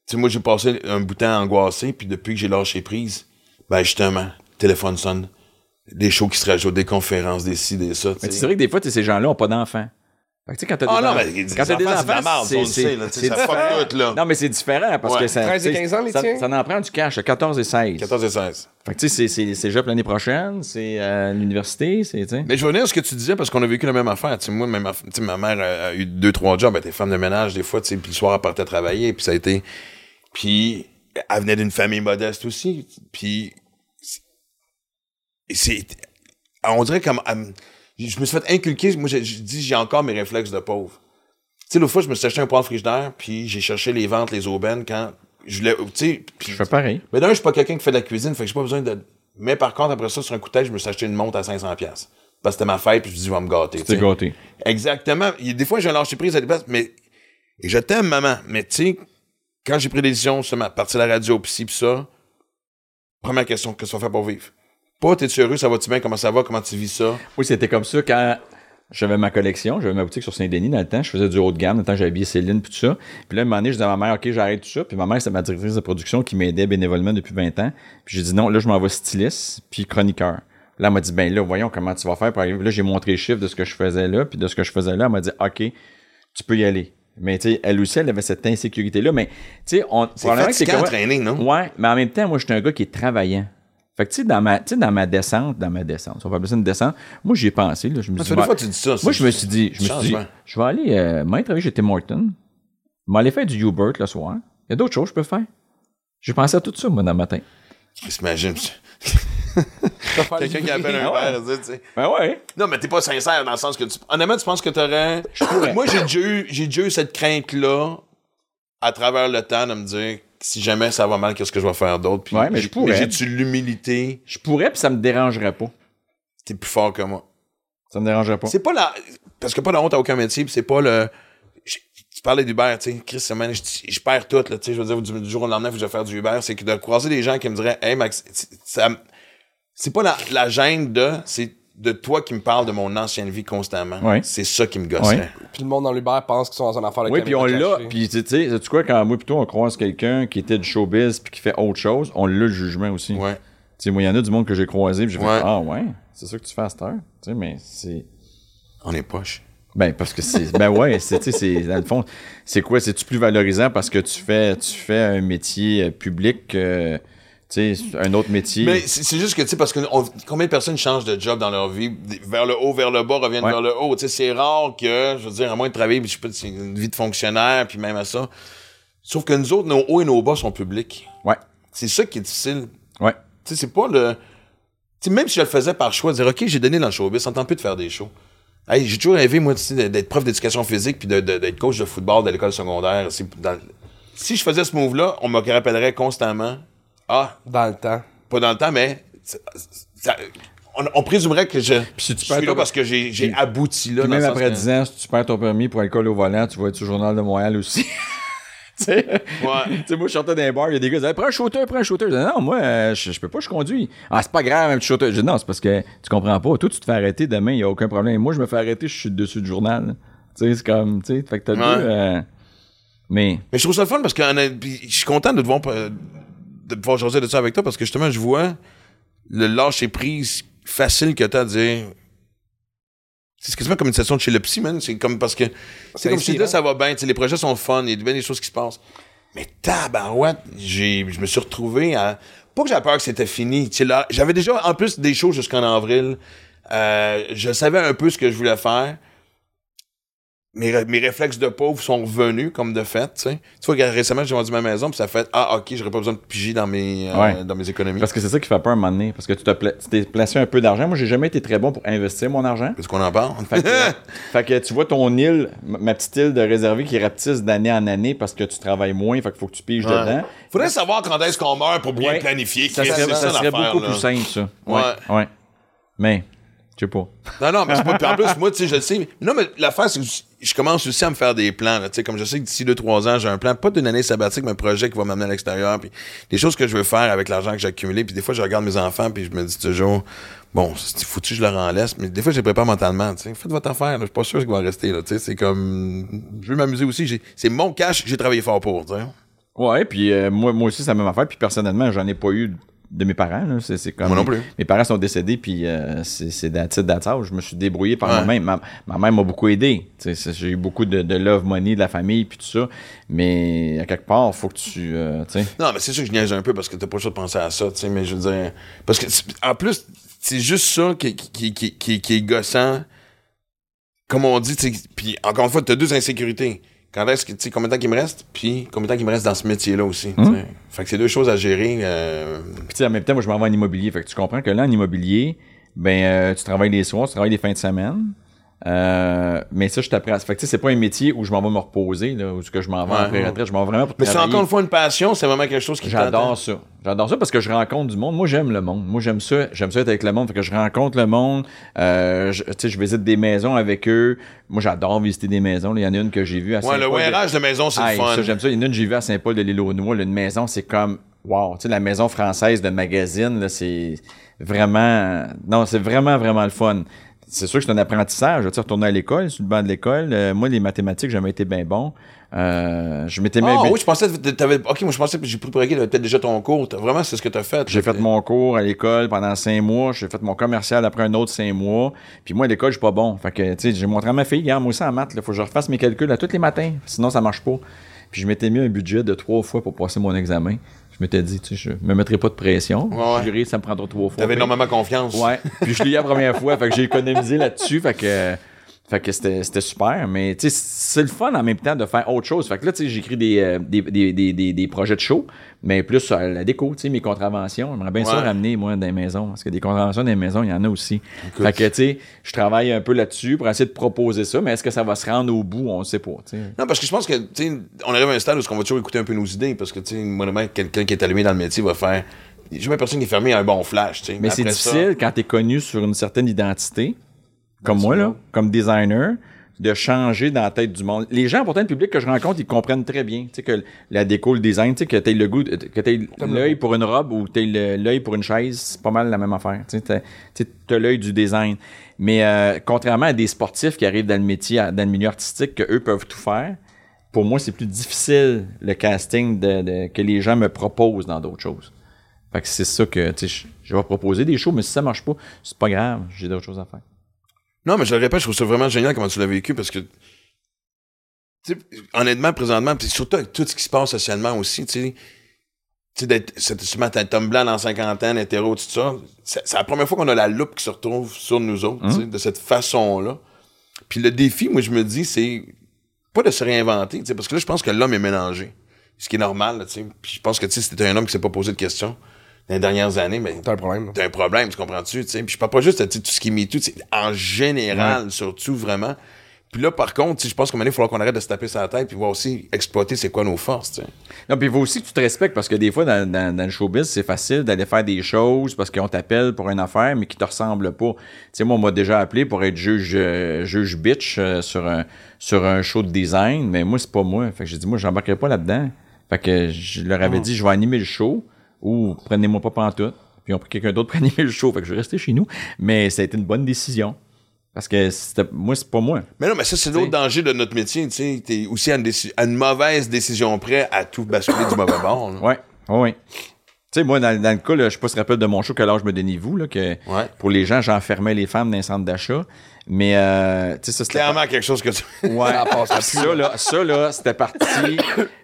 sais, moi, j'ai passé un bout de temps angoissé, puis depuis que j'ai lâché prise, ben justement, téléphone sonne, des shows qui se rajoutent, des conférences, des ci, des ça. tu Mais sais. c'est vrai que des fois, ces gens-là ont pas d'enfants. Fait que, tu sais, quand t'as Ah des non, en- mais les quand t'as des enfants, c'est de la merde, ça, on le sait, là, tu sais, c'est ça fuck différent. tout, là. Non, mais c'est différent parce Ouais. que ça... 13 et tu sais, 15 ans, les ça, tiens? ça en prend du cash, 14 et 16. 14 et 16. Fait que, tu sais, c'est- c'est c'est déjà l'année prochaine, c'est à l'université, c'est, tu sais. Mais je vais revenir à ce que tu disais parce qu'on a vécu la même affaire. Tu sais, moi, même aff- tu sais, ma mère a, a eu deux, trois jobs. Elle était femme de ménage des fois, tu sais, puis le soir, elle partait travailler, puis ça a été. Puis elle venait d'une famille modeste aussi. Puis c'est-. On dirait comme. je me suis fait inculquer. Moi, j'ai dit, j'ai encore mes réflexes de pauvre. Tu sais, l'autre fois, je me suis acheté un poêle frigidaire, puis j'ai cherché les ventes, les aubaines quand je voulais. Tu sais, puis- Je fais pareil. mais d'un, je suis pas quelqu'un qui fait de la cuisine, fait que j'ai pas besoin de. Mais par contre, après ça, sur un coup de tête, je me suis acheté une montre à 500$. pièces Parce que c'était ma fête, puis je me suis dit, je vais me gâter. Tu t'es gâté. Exactement. Des fois, j'ai lâché prise à des places, mais. Et je t'aime, maman. Mais tu sais, quand j'ai pris des décisions ma partie de la radio, pis ci, pis ça, première question, qu'est-ce qu'on fait pour vivre? Pas, t'es-tu heureux, ça va-tu bien, comment ça va, comment tu vis ça? Oui, c'était comme ça quand j'avais ma collection, j'avais ma boutique sur Saint-Denis dans le temps, je faisais du haut de gamme, dans le temps j'avais habillé Céline puis tout ça. Puis là, un moment donné, je disais à ma mère, OK, j'arrête tout ça. Puis ma mère, c'est ma directrice de production qui m'aidait bénévolement depuis 20 ans. Puis j'ai dit non, là, je m'en vais styliste puis chroniqueur. Là, elle m'a dit, ben là, voyons comment tu vas faire pour arriver? Là, j'ai montré les chiffres de ce que je faisais là, puis de ce que je faisais là. Elle m'a dit, OK, tu peux y aller. Mais tu sais, elle aussi, elle avait cette insécurité-là. Mais tu sais, on. C'est que fatigant à traîner, non? Ouais, mais en même temps, moi, j'étais un gars qui est travaillant. Fait que, tu sais, dans ma, tu sais, dans ma descente, dans ma descente, si on va appeler ça une descente, moi, j'y ai pensé, là. Je me Ça suis dit, fois, tu dis ça. moi, je me suis dit, je me suis dit, je vais aller, euh, travailler chez Tim Horton. Je vais aller faire du Hubert le soir. Il y a d'autres choses que je peux faire. J'ai pensé à tout ça, moi, dans le matin. quelqu'un qui appelle un Ah verre, tu sais. Ben ouais. Non, mais t'es pas sincère dans le sens que tu. Honnêtement, tu penses que t'aurais. Moi, j'ai déjà eu, j'ai déjà eu cette crainte-là à travers le temps de me dire que si jamais ça va mal, qu'est-ce que je vais faire d'autre? Puis Ouais, mais je j'ai- pourrais. J'ai-tu l'humilité? Je pourrais, puis ça me dérangerait pas. T'es plus fort que moi. Ça me dérangerait pas. C'est pas la. Parce que pas la honte à aucun métier, puis c'est pas le. Tu parlais d'Uber, tu sais, Chris, semaine, je, je perds tout, là, tu sais, je veux dire, du, du jour au lendemain, faut que je vais faire du Uber, c'est que de croiser des gens qui me diraient, hey, Max, ça me- c'est pas la, la gêne de, c'est de toi qui me parles de mon ancienne vie constamment. Ouais. C'est ça qui me gosserait. Ouais. Puis le monde dans l'Uber pense qu'ils sont dans une affaire de Oui, puis on l'a. Puis tu sais, sais-tu quoi, quand moi, plutôt, on croise quelqu'un qui était du showbiz puis qui fait autre chose, on l'a le jugement aussi. Ouais. Tu sais, moi, il y en a du monde que j'ai croisé, puis j'ai Ouais. fait Ah ouais, c'est ça que tu fais à cette heure? Tu sais, mais c'est. On est poche. Ben, parce que c'est. Ben ouais, c'est, tu sais, c'est. Dans le fond, c'est quoi? C'est-tu plus valorisant parce que tu fais, tu fais un métier euh, public que. Tu sais, un autre métier. Mais c'est juste que, tu sais, parce que on- combien de personnes changent de job dans leur vie, vers le haut, vers le bas, reviennent Ouais. vers le haut. Tu sais, c'est rare que, je veux dire, à moins de travailler, je sais pas, c'est une vie de fonctionnaire, puis même à ça. Sauf que nous autres, nos hauts et nos bas sont publics. Ouais. C'est ça qui est difficile. Ouais. Tu sais, c'est pas le. Tu sais, même si je le faisais par choix, dire, OK, j'ai donné dans le showbiz, ça tente plus de faire des shows. Hey, j'ai toujours rêvé, moi, d'être prof d'éducation physique puis d'être coach de football de l'école secondaire. Dans- Si je faisais ce move-là, on me rappellerait constamment. Ah, Dans le temps. pas dans le temps, mais ça- ça- on, on présumerait que je, si tu je suis là parce que j'ai j'ai Puis- abouti là. Dans même après sens 10 ans, si tu perds ton permis pour alcool au volant, tu vas être sur le Journal de Montréal aussi. tu sais, Ouais. Tu sais, moi, je sortais d'un bar, il y a des gars qui disaient Prends un shooter, prends un shooter. Je disais, non, moi, euh, je, je peux pas, je conduis. Ah, c'est pas grave, un petit shooter. Je dis, non, c'est parce que tu comprends pas. Toi, tu te fais arrêter demain, il y a aucun problème. Moi, je me fais arrêter, je suis dessus du journal. Tu sais, c'est comme, tu sais, fait que t'as Ouais. deux. euh, mais, Mais je trouve ça le fun parce que je suis content de te voir euh, de pouvoir jaser de ça avec toi parce que justement, je vois le lâcher prise facile que t'as à dire. C'est quasiment comme une session de chez le psy, man. C'est comme parce que. C'est comme si là, ça va bien. Les projets sont fun. Il y a bien des choses qui se passent. Mais tabarouette, j'ai, je me suis retrouvé à. Pas que j'avais peur que c'était fini. J'avais déjà, en plus, des choses jusqu'en avril. Euh, je savais un peu ce que je voulais faire. Mes, ré- mes réflexes de pauvre sont revenus comme de fait. Tu vois, récemment, j'ai vendu ma maison, puis ça fait Ah, ok, j'aurais pas besoin de piger dans mes, euh, Ouais. dans mes économies. parce que c'est ça qui fait peur à un moment donné. Parce que tu t'es placé un peu d'argent. Moi, j'ai jamais été très bon pour investir mon argent. Parce qu'on en parle. Fait que, fait que tu vois ton île, ma petite île de réservé qui rapetisse d'année en année parce que tu travailles moins, fait qu'il faut que tu piges dedans. Faudrait savoir quand est-ce qu'on meurt pour bien Ouais. planifier. Ça serait, c'est ça serait beaucoup là. plus simple, ça. Ouais. Ouais. Mais, je sais pas. Non, non, mais c'est pas. Puis en plus, moi, tu sais, je le sais. Non, mais l'affaire, c'est que je commence aussi à me faire des plans. Tu sais, comme je sais que d'ici 2-3 ans, j'ai un plan, pas d'une année sabbatique, mais un projet qui va m'amener à l'extérieur. Puis des choses que je veux faire avec l'argent que j'ai accumulé. Puis des fois, je regarde mes enfants, puis je me dis toujours, bon, c'est foutu, je leur en laisse. Mais des fois, je les prépare mentalement. Tu sais, faites votre affaire. là, Je suis pas sûr qu'ils vont rester. Là, tu sais, c'est comme. Je veux m'amuser aussi. C'est mon cash, j'ai travaillé fort pour. Tu sais. Ouais, puis euh, moi, moi aussi, c'est la même affaire. Puis personnellement, j'en ai pas eu de mes parents. là. C'est, c'est comme, Moi non plus. Mes parents sont décédés, puis euh, c'est, c'est that's it, that's all. Je me suis débrouillé par Ouais. moi-même. Ma, ma mère m'a beaucoup aidé. C'est- j'ai eu beaucoup de, de love money de la famille, puis tout ça. Mais à quelque part, faut que tu. euh. Non, mais c'est sûr que je niaise un peu parce que t'as pas le choix de penser à ça, tu sais, mais je veux dire. Parce que, en plus, c'est juste ça qui, qui, qui, qui, qui est gossant. Comme on dit, puis encore une fois, t'as deux insécurités. Quand est-ce que, tu sais, combien de temps qu'il me reste, puis combien de temps qu'il me reste dans ce métier-là aussi, sais. Fait que c'est deux choses à gérer. euh, Puis tu sais, en même temps, moi, je m'en vais en immobilier. Fait que tu comprends que là, en immobilier, ben, euh, tu travailles les soirs, tu travailles les fins de semaine. Euh, mais ça, je t'apprends. Fait que tu sais, c'est pas un métier où je m'en vais me reposer, là, où ce que je m'en vais Ouais. après retraite. Je m'en vais vraiment pour Mais c'est encore une fois une passion, c'est vraiment quelque chose qui J'adore ça. J'adore ça parce que je rencontre du monde. Moi, j'aime le monde. Moi, j'aime ça. J'aime ça être avec le monde. Fait que je rencontre le monde. Euh, je, tu sais, je visite des maisons avec eux. Moi, j'adore visiter des maisons. Il y en a une que j'ai vue à Ouais, le Saint-Paul de- maison, c'est le fun. ça, j'aime ça. Il y en a une que j'ai vue à Saint-Paul de l'île aux Noix. Une maison, c'est comme, wow. Tu sais, la maison française de magazine, là, c'est vraiment, non, c'est vraiment, vraiment le fun. C'est sûr que c'est un apprentissage. Tu retourner à l'école, sur le banc de l'école. Euh, moi, les mathématiques, j'ai jamais été bien bon. Euh, je m'étais Ah oui, je pensais que t'avais. Ok, moi je pensais que j'ai pris pour acquis, t'avais peut-être déjà ton cours. T'as- Vraiment, c'est ce que t'as fait. J'ai fait mon cours à l'école pendant cinq mois. J'ai fait mon commercial après un autre cinq mois. Puis moi, à l'école, je suis pas bon. Fait que, tu sais, j'ai montré à ma fille, regarde, moi aussi en maths, il faut que je refasse mes calculs à tous les matins. Sinon, ça marche pas. Puis je m'étais mis un budget de trois fois pour passer mon examen. Je m'étais dit, tu sais, je me mettrais pas de pression. Ouais. Juré, ça me prendra trois fois. T'avais énormément confiance. Ouais. Puis je l'ai eu la première fois. Fait que j'ai économisé là-dessus. Fait que. Fait que c'était super, mais c'est le fun en même temps de faire autre chose. Fait que là, j'écris des, euh, des, des, des, des, des projets de show, mais plus sur la déco, mes contraventions. J'aimerais bien ça Ouais. ramener, moi, dans les maisons. Parce que des contraventions dans les maisons, il y en a aussi. Fait que, tu sais, je travaille un peu là-dessus pour essayer de proposer ça, mais est-ce que ça va se rendre au bout? On ne sait pas. Non, parce que je pense que, on arrive à un stade où on va toujours écouter un peu nos idées, parce que, tu sais, quelqu'un qui est allumé dans le métier va faire. J'ai jamais personne qui est fermé à un bon flash. Mais c'est ça- difficile quand tu es connu sur une certaine identité, comme moi, là, comme designer, de changer dans la tête du monde. Les gens, pourtant, le public que je rencontre, ils comprennent très bien. Tu sais, que la déco, le design, tu sais, que tu le goût, que tu l'œil pour une robe ou tu l'œil pour une chaise, c'est pas mal la même affaire. Tu sais, tu as l'œil du design. Mais euh, contrairement à des sportifs qui arrivent dans le métier, dans le milieu artistique, que eux peuvent tout faire, pour moi, c'est plus difficile le casting de, de- que les gens me proposent dans d'autres choses. Fait que c'est ça que, tu sais, je- je vais proposer des shows, mais si ça marche pas, c'est pas grave, j'ai d'autres choses à faire. Non, mais je le répète, je trouve ça vraiment génial comment tu l'as vécu, parce que, tu sais, honnêtement, présentement, surtout avec tout ce qui se passe socialement aussi, tu sais, tu sais, homme blanc dans 50 ans, hétéro, tout ça, c'est, la première fois qu'on a la loupe qui se retrouve sur nous autres, tu sais, de cette façon-là. Puis le défi, moi, je me dis, c'est pas de se réinventer, tu sais, parce que là, je pense que l'homme est mélangé. Ce qui est normal, tu sais. Puis je pense que, tu sais, si t'es un homme qui s'est pas posé de questions, dans les dernières années, mais T'as un problème. t'as un problème, tu comprends-tu? tu sais? Puis je parle pas juste de tu sais, tout ce qui est MeToo, c'est en général, surtout vraiment. Puis là, par contre, tu sais, je pense qu'à un moment donné, il falloir qu'on arrête de se taper sur la tête puis voir aussi exploiter c'est quoi nos forces. tu sais. Non, puis il faut aussi que tu te respectes parce que des fois, dans, dans, dans le showbiz, c'est facile d'aller faire des choses parce qu'on t'appelle pour une affaire, mais qui te ressemble pas. Tu sais, moi, on m'a déjà appelé pour être juge, euh, juge bitch euh, sur, un, sur un show de design, mais moi, c'est pas moi. Fait que j'ai dit, moi, j'embarquerai pas là-dedans. Fait que je leur avais dit, je vais animer le show ou prenez-moi pas pantoute. Puis ont pris quelqu'un d'autre pour animer le show. Fait que je vais rester chez nous. Mais ça a été une bonne décision. Parce que moi, c'est pas moi. Mais non, mais ça, c'est l'autre danger de notre métier. Tu sais, t'es aussi à une, déci- à une mauvaise décision près à tout basculer du mauvais bord. là. Ouais, ouais. Tu sais, moi, dans, dans le cas, là, je sais pas si tu rappelles de mon show, quel âge me donnez vous, là, que Ouais. pour les gens, j'enfermais les femmes dans un centre d'achat. Mais, euh, tu sais, ça, c'était. Clairement quelque chose que tu. Ouais, Ça ça, là, ça, là, c'était parti.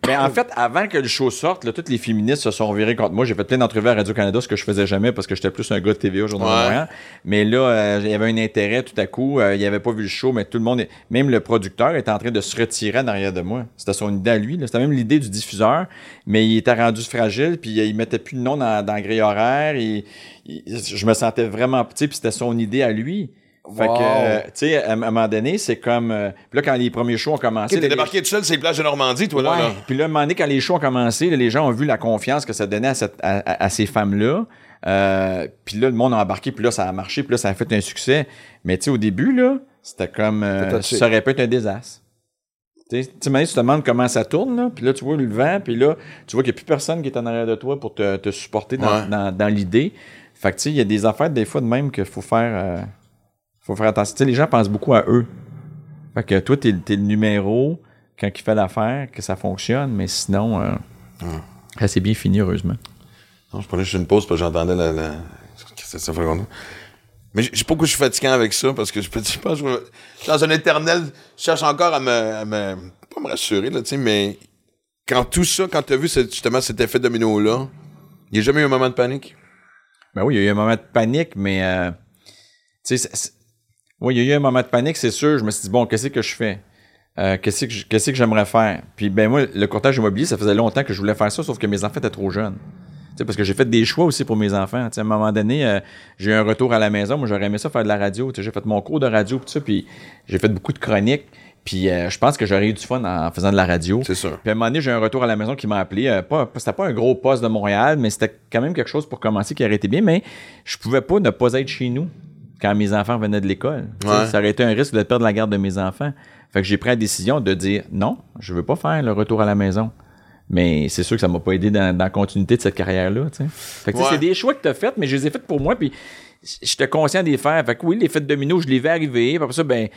Mais en fait, avant que le show sorte, là, toutes les féministes se sont virées contre moi. J'ai fait plein d'entrevues à Radio-Canada, ce que je faisais jamais parce que j'étais plus un gars de TVA au Journal de Ouais. Montréal. Mais là, euh, il y avait un intérêt tout à coup. Euh, il avait pas vu le show, mais tout le monde, même le producteur était en train de se retirer en arrière de moi. C'était son idée à lui. là. C'était même l'idée du diffuseur, mais il était rendu fragile, puis il mettait plus de nom dans, dans la grille horaire. Il- je me sentais vraiment petit, puis c'était son idée à lui. Fait Wow. que, euh, tu sais, à un moment donné, c'est comme. euh, puis là, quand les premiers shows ont commencé. T'es là, les- débarqué tout seul sur les plages de Normandie, toi, là. Ouais. là. Puis là, à un moment donné, quand les shows ont commencé, là, les gens ont vu la confiance que ça donnait à, cette- à, à- à ces femmes-là. Euh, puis là, le monde a embarqué, puis là, ça a marché, puis là, ça a fait un succès. Mais tu sais, au début, là, c'était comme... euh, ça aurait pu être un désastre. Tu sais, tu sais, à un moment donné, tu te demandes comment ça tourne, là, puis là, tu vois le vent, puis là, tu vois qu'il n'y a plus personne qui est en arrière de toi pour te, te supporter dans, Ouais. dans, dans l'idée. Fait que, tu sais, il y a des affaires, des fois, de même qu'il faut faire... faut faire attention. Tu sais, les gens pensent beaucoup à eux. Fait que toi, t'es, le numéro quand il fait l'affaire, que ça fonctionne, mais sinon, euh, ça s'est bien fini, heureusement. Non, je prenais juste une pause parce que j'entendais la. ça fait? Mais je sais pas pourquoi je suis fatiguant avec ça parce que je peux que je je suis dans un éternel. Je cherche encore à me. à me- pas me rassurer, là, tu sais, mais quand tout ça, quand tu as vu justement cet effet domino-là, il n'y a jamais eu un moment de panique? Ben oui, il y a eu un moment de panique, mais euh, tu sais, c'est- c'est- oui, il y a eu un moment de panique, c'est sûr. Je me suis dit, bon, qu'est-ce que je fais? Euh, qu'est-ce que je- qu'est-ce que j'aimerais faire? Puis ben moi, le courtage immobilier, ça faisait longtemps que je voulais faire ça, sauf que mes enfants étaient trop jeunes. Tu sais, parce que j'ai fait des choix aussi pour mes enfants. Tu sais, à un moment donné, euh, j'ai eu un retour à la maison. Moi, j'aurais aimé ça faire de la radio. Tu sais, J'ai fait mon cours de radio, tout ça, puis j'ai fait beaucoup de chroniques. Puis euh, je pense que j'aurais eu du fun en faisant de la radio. C'est sûr. Puis à un moment donné, j'ai un retour à la maison qui m'a appelé. Euh, pas, c'était pas un gros poste de Montréal, mais c'était quand même quelque chose pour commencer qui aurait été bien. Mais je pouvais pas ne pas être chez nous quand mes enfants venaient de l'école. Ouais. Ça aurait été un risque de perdre la garde de mes enfants. Fait que j'ai pris la décision de dire non, je veux pas faire le retour à la maison. Mais c'est sûr que ça m'a pas aidé dans, dans la continuité de cette carrière-là. Fait que Ouais. c'est des choix que tu as faits, mais je les ai faits pour moi. Puis j'étais conscient des faire. Fait que oui, les fêtes de domino, je les vais arriver. Puis après ça, ben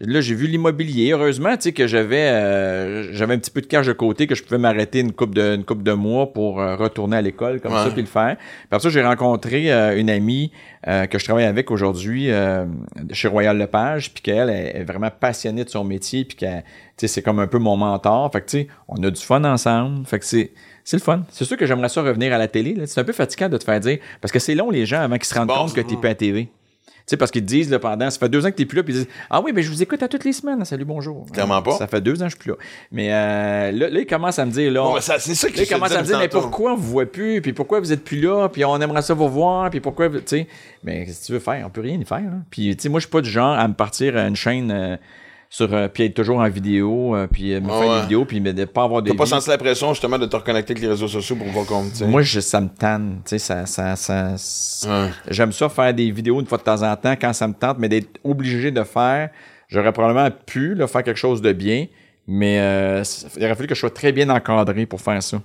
là, j'ai vu l'immobilier. Heureusement, tu sais, que j'avais euh, j'avais un petit peu de cash de côté, que je pouvais m'arrêter une coupe de une couple de mois pour euh, retourner à l'école comme Ouais. ça, puis le faire. Après ça, j'ai rencontré euh, une amie euh, que je travaille avec aujourd'hui euh, chez Royal Lepage, puis qu'elle est vraiment passionnée de son métier, puis qu'elle, tu sais, c'est comme un peu mon mentor. Fait que, tu sais, on a du fun ensemble. Fait que c'est, c'est le fun. C'est sûr que j'aimerais ça revenir à la télé. là. C'est un peu fatigant de te faire dire, parce que c'est long, les gens, avant qu'ils se rendent Bon, compte que t'es plus à TV. Tu sais, parce qu'ils disent, là, pendant, ça fait deux ans que t'es plus là, puis ils disent, ah oui, ben je vous écoute à toutes les semaines. Salut, bonjour. Clairement pas. Ça fait deux ans que je suis plus là. Mais euh, là, là, ils commencent à me dire, là, Bon, c'est ça Là, ils commencent à me dire, mais pourquoi on vous voit plus? Puis pourquoi vous êtes plus là? Puis on aimerait ça vous voir? Puis pourquoi, tu sais, mais qu'est-ce que tu veux faire? On peut rien y faire. là. Puis, tu sais, moi, je suis pas du genre à me partir à une chaîne euh, sur, euh, puis être toujours en vidéo, euh, puis euh, me faire ouais. des vidéos, puis de pas avoir de T'as pas senti la pression justement de te reconnecter avec les réseaux sociaux pour voir comme tu sais? Moi, je- ça me tanne. Tu sais, ça, ça, ça, ça- Ouais. J'aime ça faire des vidéos une fois de temps en temps quand ça me tente, mais d'être obligé de faire, j'aurais probablement pu là, faire quelque chose de bien, mais euh, il aurait fallu que je sois très bien encadré pour faire ça.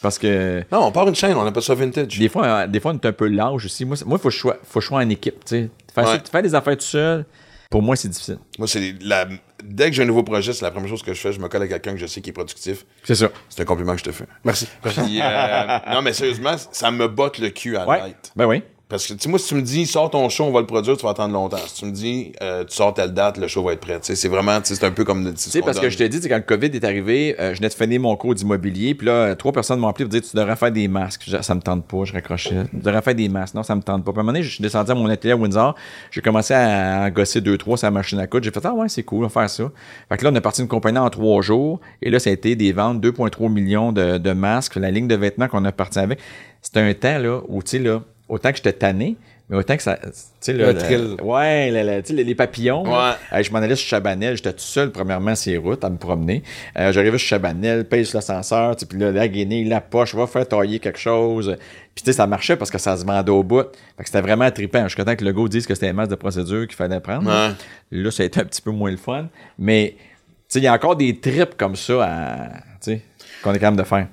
Parce que Non, on part une chaîne, on appelle ça vintage. des fois, des fois, on est un peu lâche aussi. Moi, moi, faut que je sois, en équipe. Tu sais. Faire, ça- Ouais. faire des affaires tout seul, pour moi, c'est difficile. Moi, c'est la... dès que j'ai un nouveau projet, c'est la première chose que je fais. Je me colle à quelqu'un que je sais qui est productif. C'est ça. C'est un compliment que je te fais. Merci. Puis, euh, non, mais sérieusement, ça me botte le cul à Ouais. l'être. Ben oui. Parce que, tu sais, moi, si tu me dis, sors ton show, on va le produire, tu vas attendre longtemps. Si tu me dis, euh, tu sors telle date, le show va être prêt. Tu sais, c'est vraiment, tu sais, c'est un peu comme. Tu sais, parce que je te dis, quand le COVID est arrivé, euh, je venais de finir mon cours d'immobilier, puis là, euh, trois personnes m'ont appelé pour dire, tu devrais faire des masques. Je- ça me tente pas, je raccrochais. Tu devrais faire des masques. Non, ça me tente pas. Puis à un moment donné, je suis descendu à mon atelier à Windsor, j'ai commencé à, à gosser deux, trois sur la machine à coudre. J'ai fait, ah ouais, c'est cool, on va faire ça. Fait que là, on est parti une compagnie en trois jours, et là, ça a été des ventes, 2,3 millions de, de masques, la ligne de vêtements qu'on a parti avec. C'était un temps, là, où, tu sais, là, autant que j'étais tanné, mais autant que ça. Tu sais, Le le- thrill. Ouais, le- les, les papillons. Ouais. Je m'en allais sur Chabanel, j'étais tout seul, premièrement, sur les routes, à me promener. Euh, J'arrivais sur Chabanel, paye sur l'ascenseur, tu sais, puis là, la guinée, la poche, va faire tailler quelque chose. Puis tu sais, ça marchait parce que ça se vendait au bout. Fait que c'était vraiment trippant. Je suis content que le gars dise que c'était un masse de procédures qu'il fallait prendre. Ouais. Là, ça a été un petit peu moins le fun. Mais, tu sais, il y a encore des trips comme ça à, tu sais, qu'on est capable de faire.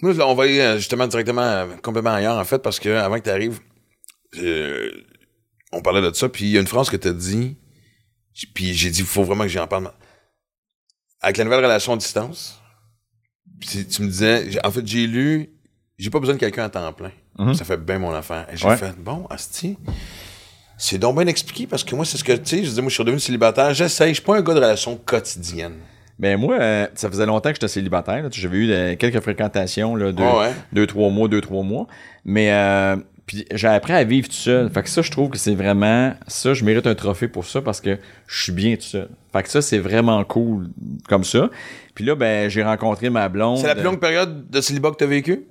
Moi, là, on va aller euh, justement directement, euh, complètement ailleurs, en fait, parce que avant que tu arrives, on parlait de ça, puis il y a une phrase que tu as dit, puis j'ai dit, il faut vraiment que j'en parle. Avec la nouvelle relation à distance, tu me disais, en fait, j'ai lu, j'ai pas besoin de quelqu'un à temps plein. Mhm. Ça fait bien mon affaire. Et j'ai Ouais. fait, bon, Asti, c'est donc bien expliqué, parce que moi, c'est ce que, tu sais, je dis, moi, je suis redevenu célibataire, j'essaye, je suis pas un gars de relation quotidienne. Ben moi, euh, ça faisait longtemps que j'étais célibataire. J'avais eu quelques fréquentations, là, deux, Ouais, ouais. deux, trois mois, deux, trois mois. Mais euh, puis j'ai appris à vivre tout seul. Fait que ça, je trouve que c'est vraiment... Ça, je mérite un trophée pour ça parce que je suis bien tout seul. Fait que ça, c'est vraiment cool comme ça. Puis là, ben, j'ai rencontré ma blonde. C'est la plus longue période de célibat que tu as vécu?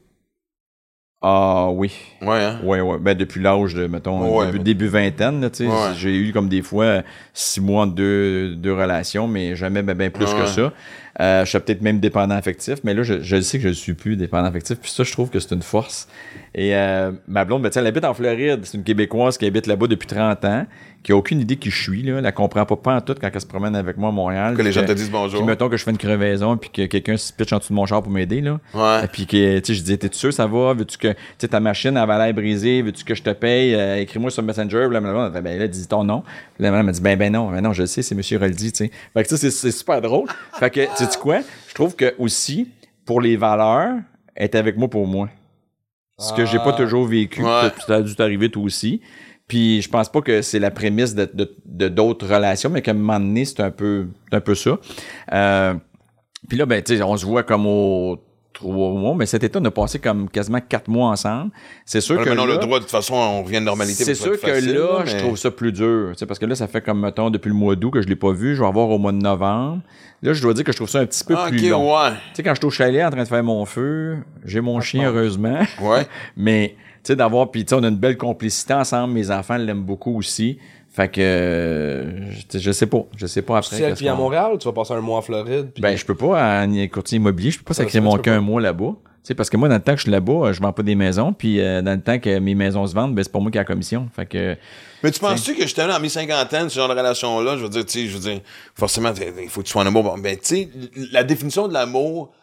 Ah oui. Ouais, hein? Ouais, ouais. Ben, depuis l'âge de, mettons, Ouais, début, début vingtaine, là, tu sais. Ouais. J'ai eu comme des fois six mois de deux, deux relations, mais jamais ben, ben plus que ça. Euh, je suis peut-être même dépendant affectif, mais là, je, je sais que je ne suis plus dépendant affectif. Puis ça, je trouve que c'est une force. Et euh, ma blonde, ben, elle habite en Floride. C'est une Québécoise qui habite là-bas depuis 30 ans, qui a aucune idée qui je suis. Là. Elle la comprend pas, pas en tout quand elle se promène avec moi à Montréal. Que les gens te disent bonjour. Puis mettons que je fais une crevaison, puis que quelqu'un se pitche en dessous de mon char pour m'aider, là. Ouais. Et puis que, je disais, t'es sûr, ça va? Veux-tu que, ta machine, elle va l'air brisée? Veux-tu que je te paye? Euh, Écris-moi sur Messenger. Puis là, elle ben là, dis ton nom. Puis elle m'a dit, ben, ben non, ben non, je le sais, c'est Monsieur Roldi. Fait que ça, c'est- c'est super drôle. Fait que, tu sais quoi? Je trouve que aussi, pour les valeurs, elle est avec moi pour moi. Ce que j'ai pas Ah. toujours vécu. Ouais. Ça a dû t'arriver toi aussi. Puis je pense pas que c'est la prémisse de de- de d'autres relations, mais qu'à un moment donné, c'est un peu, un peu ça. Euh, puis là, ben, tu sais, on se voit comme au trois mois, mais cet été, on a passé comme quasiment quatre mois ensemble. C'est sûr Ouais, que là, le droit, de toute façon, on revient de normalité. c'est sûr que facile, là, mais- je trouve ça plus dur. Tu sais, parce que là, ça fait comme, mettons, depuis le mois d'août que je l'ai pas vu. Je vais avoir au mois de novembre. Là, je dois dire que je trouve ça un petit peu Ah, plus ok, long. ouais. Tu sais, quand je suis au chalet en train de faire mon feu, j'ai mon chien, heureusement. Ouais. Mais, tu sais, d'avoir, puis tu sais, on a une belle complicité ensemble. Mes enfants l'aiment beaucoup aussi. Fait que, euh, je, je sais pas. Je sais pas après. Si elle qu'est-ce vit à Montréal, tu vas passer un mois en Floride. puis- Ben, je peux pas, en courtier immobilier, je peux pas Ça, sacrer mon tu qu'un pas. mois là-bas. Tu sais, parce que moi, dans le temps que je suis là-bas, je vends pas des maisons. Puis, euh, dans le temps que mes maisons se vendent, ben, c'est pas moi qui ai la commission. Fait que, Mais tu penses-tu que justement, à mi-cinquantaine, ce genre de relation-là, je veux dire, tu sais, je veux dire, forcément, il faut que tu sois en amour. Bon, Ben, tu sais, la définition de l'amour, tu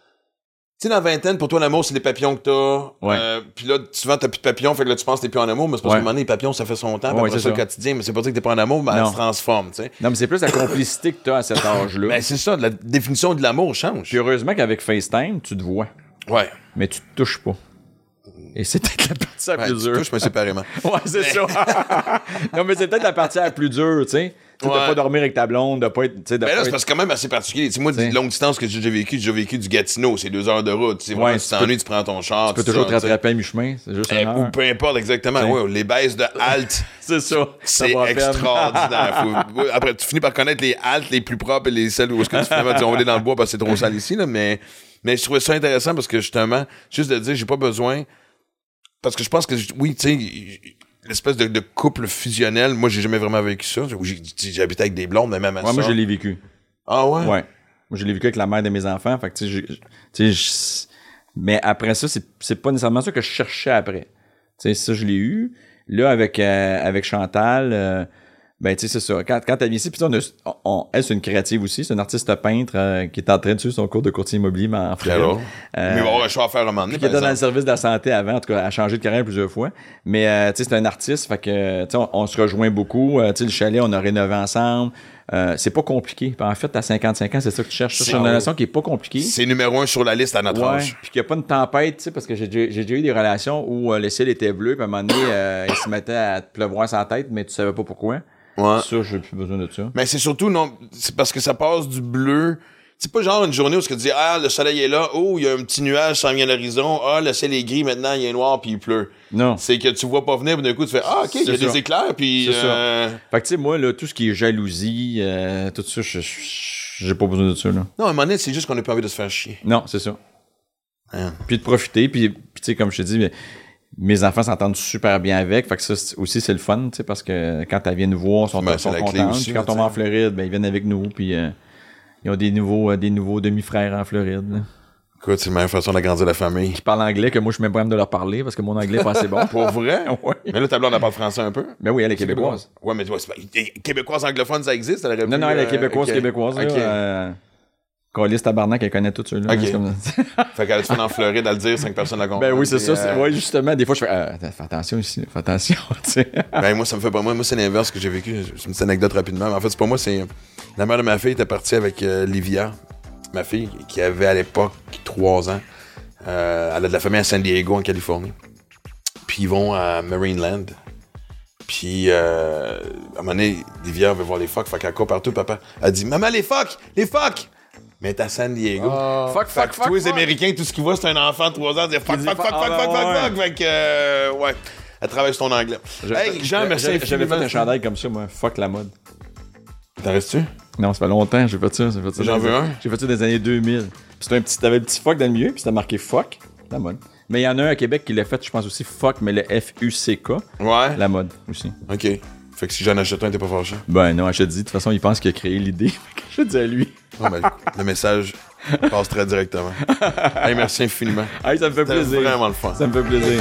sais, dans la vingtaine, pour toi, l'amour, c'est les papillons que t'as. Ouais. Euh, puis là, souvent, t'as plus de papillons, fait que là, tu penses que t'es plus en amour, mais c'est parce Ouais. qu'à un moment donné, les papillons, ça fait son temps, puis après ça, le quotidien, mais c'est pas dire que t'es pas en amour, mais elle se transforme, tu sais. non, mais c'est plus la complicité que tu as à cet âge-là. Ben, c'est ça, la définition de l'amour change. Puis, heureusement qu'avec FaceTime, tu te vois. Ouais. Mais tu te touches pas. Et c'est peut-être la partie la Ouais, plus tu dure. touches, mais séparément. Ouais, c'est ça. non, mais c'est peut-être la partie la plus dure, tu sais. De Ouais. pas dormir avec ta blonde, de pas être. de Mais là, pas c'est être- parce que quand même assez particulier. Tu sais, moi, T'sais. de longue distance que j'ai vécu, j'ai vécu du Gatineau, c'est deux heures de route. Tu Ouais, t'ennuies, tu prends ton char. Tu peux toujours te rattraper à mi-chemin. C'est juste Eh, ou peu importe exactement. T'sais. Ouais, les baisses de halte, C'est ça. C'est extraordinaire. Faut- après, tu finis par connaître les haltes les plus propres et les celles où est-ce que tu finalement, tu dans le bois parce que c'est trop sale ici, là, mais, mais je trouvais ça intéressant parce que justement, juste de dire, j'ai pas besoin. Parce que je pense que, oui, tu sais, l'espèce de, de couple fusionnel, moi, j'ai jamais vraiment vécu ça. Habité avec des blondes, mais même à Ouais, moi, ça. je l'ai vécu. Ah ouais? Ouais. Moi, je l'ai vécu avec la mère de mes enfants. Fait que, tu sais, je- mais après ça, c'est c'est pas nécessairement ça que je cherchais après. Tu sais, ça, je l'ai eu. Là, avec, euh, avec Chantal, euh, Ben, tu sais, c'est ça. Quand, quand elle vient ici, puis on a, on- elle, c'est une créative aussi. C'est une artiste peintre euh, qui est en train de suivre son cours de courtier immobilier mais en Floride. Euh, Mais il va avoir un choix à faire un moment donné. qui était dans le service de la santé avant, en tout cas, elle a changé de carrière plusieurs fois. Mais, euh, tu sais, c'est un artiste, fait que, tu sais, on, on se rejoint beaucoup. Euh, tu sais, le chalet, on a rénové ensemble. Euh, c'est pas compliqué. En fait, à 55 ans, c'est ça que tu cherches. C'est une relation qui est pas compliquée. C'est numéro un sur la liste à notre Ouais, âge. puis qu'il n'y a pas une tempête, tu sais, parce que j'ai déjà, eu des relations où euh, le ciel était bleu, puis à un moment donné, euh, il se mettait à te pleuvoir la tête, mais tu savais pas pourquoi. Ouais. Ça, j'ai plus besoin de ça. Mais c'est surtout, non, c'est parce que ça passe du bleu. C'est pas genre une journée où tu dis, ah, le soleil est là, oh, il y a un petit nuage, ça vient à l'horizon, ah, le ciel est gris, maintenant il est noir, puis il pleut. Non. C'est que tu vois pas venir, puis d'un coup, tu fais, ah, ok, il y a des ça. éclairs, puis. C'est ça. euh, Fait que, tu sais, moi, là, tout ce qui est jalousie, euh, tout ça, je- j'ai pas besoin de ça, là. Non, à un moment donné, c'est juste qu'on a pas envie de se faire chier. Non, c'est ça. Hein. Puis de profiter, puis, puis tu sais, comme je te dis, mais mes enfants s'entendent super bien avec. Fait que ça aussi, c'est le fun, tu sais, parce que quand elles viennent nous voir, ils sont, Ben, sont aussi, Puis là, quand on va en. Floride, ben, ils viennent avec nous, puis euh, ils ont des nouveaux, euh, des nouveaux demi-frères en Floride. là. Écoute, c'est la meilleure façon d'agrandir la famille. Qui parlent anglais, que moi, je suis même pas de leur parler, parce que mon anglais est pas assez bon. Pour vrai? ouais. Mais là, ta blonde, elle parle français un peu? Ben oui, elle est québécoise. Ouais, mais tu vois, c'est pas... Québécoise anglophone, ça existe? Elle Non, non, elle est euh, québécoise, ok. québécoise. Ok. Là, euh, Calice tabarnak, elle connaît tout ceux-là. Ok. C'est comme. Fait qu'elle fait en Floride à le dire, cinq personnes la comprennent. ben oui, c'est ça. euh, Ouais, justement, des fois, je fais, euh, fais attention ici, fais attention. Ben, moi, ça me fait pas. Moi, moi c'est l'inverse que j'ai vécu. C'est une petite anecdote rapidement. Mais en fait, c'est pas moi, c'est. La mère de ma fille était partie avec euh, Livia, ma fille, qui avait à l'époque 3 ans. Euh, elle a de la famille à San Diego, en Californie. Puis ils vont à Marineland. Puis, euh, à un moment donné, Livia veut voir les phoques. Fait qu'elle court partout, papa. Elle dit Maman, les phoques Les phoques Mais t'es à San Diego. Fuck, Fait que tous les Américains, tout ce qu'ils voient, c'est un enfant de 3 ans, dire fuck, dit fuck, fuck, fuck, fuck, ah, fuck, fuck, ouais. fuck. Fait que, euh, ouais. Elle travaille sur ton anglais. Hey, Jean, merci J'avais j'avais fait un chandail comme ça, moi. Fuck la mode. T'en restes-tu? Non, ça fait longtemps, j'ai fait ça. J'ai fait ça J'en veux un. J'ai fait ça des années 2000. Puis c'était un petit, t'avais le petit fuck dans le milieu, puis c'était marqué fuck, la mode. Mais il y en a un à Québec qui l'a fait, je pense aussi fuck, mais le F-U-C-K, Ouais. la mode aussi. OK. Fait que si j'en achète un, t'es pas fâché. Ben non, je te dis, de toute façon, il pense qu'il a créé l'idée. Fait que je dis à lui. Non, ben, le message passe très directement. hey, merci infiniment. Hey, ça me fait plaisir. vraiment le fun. Ça me fait plaisir.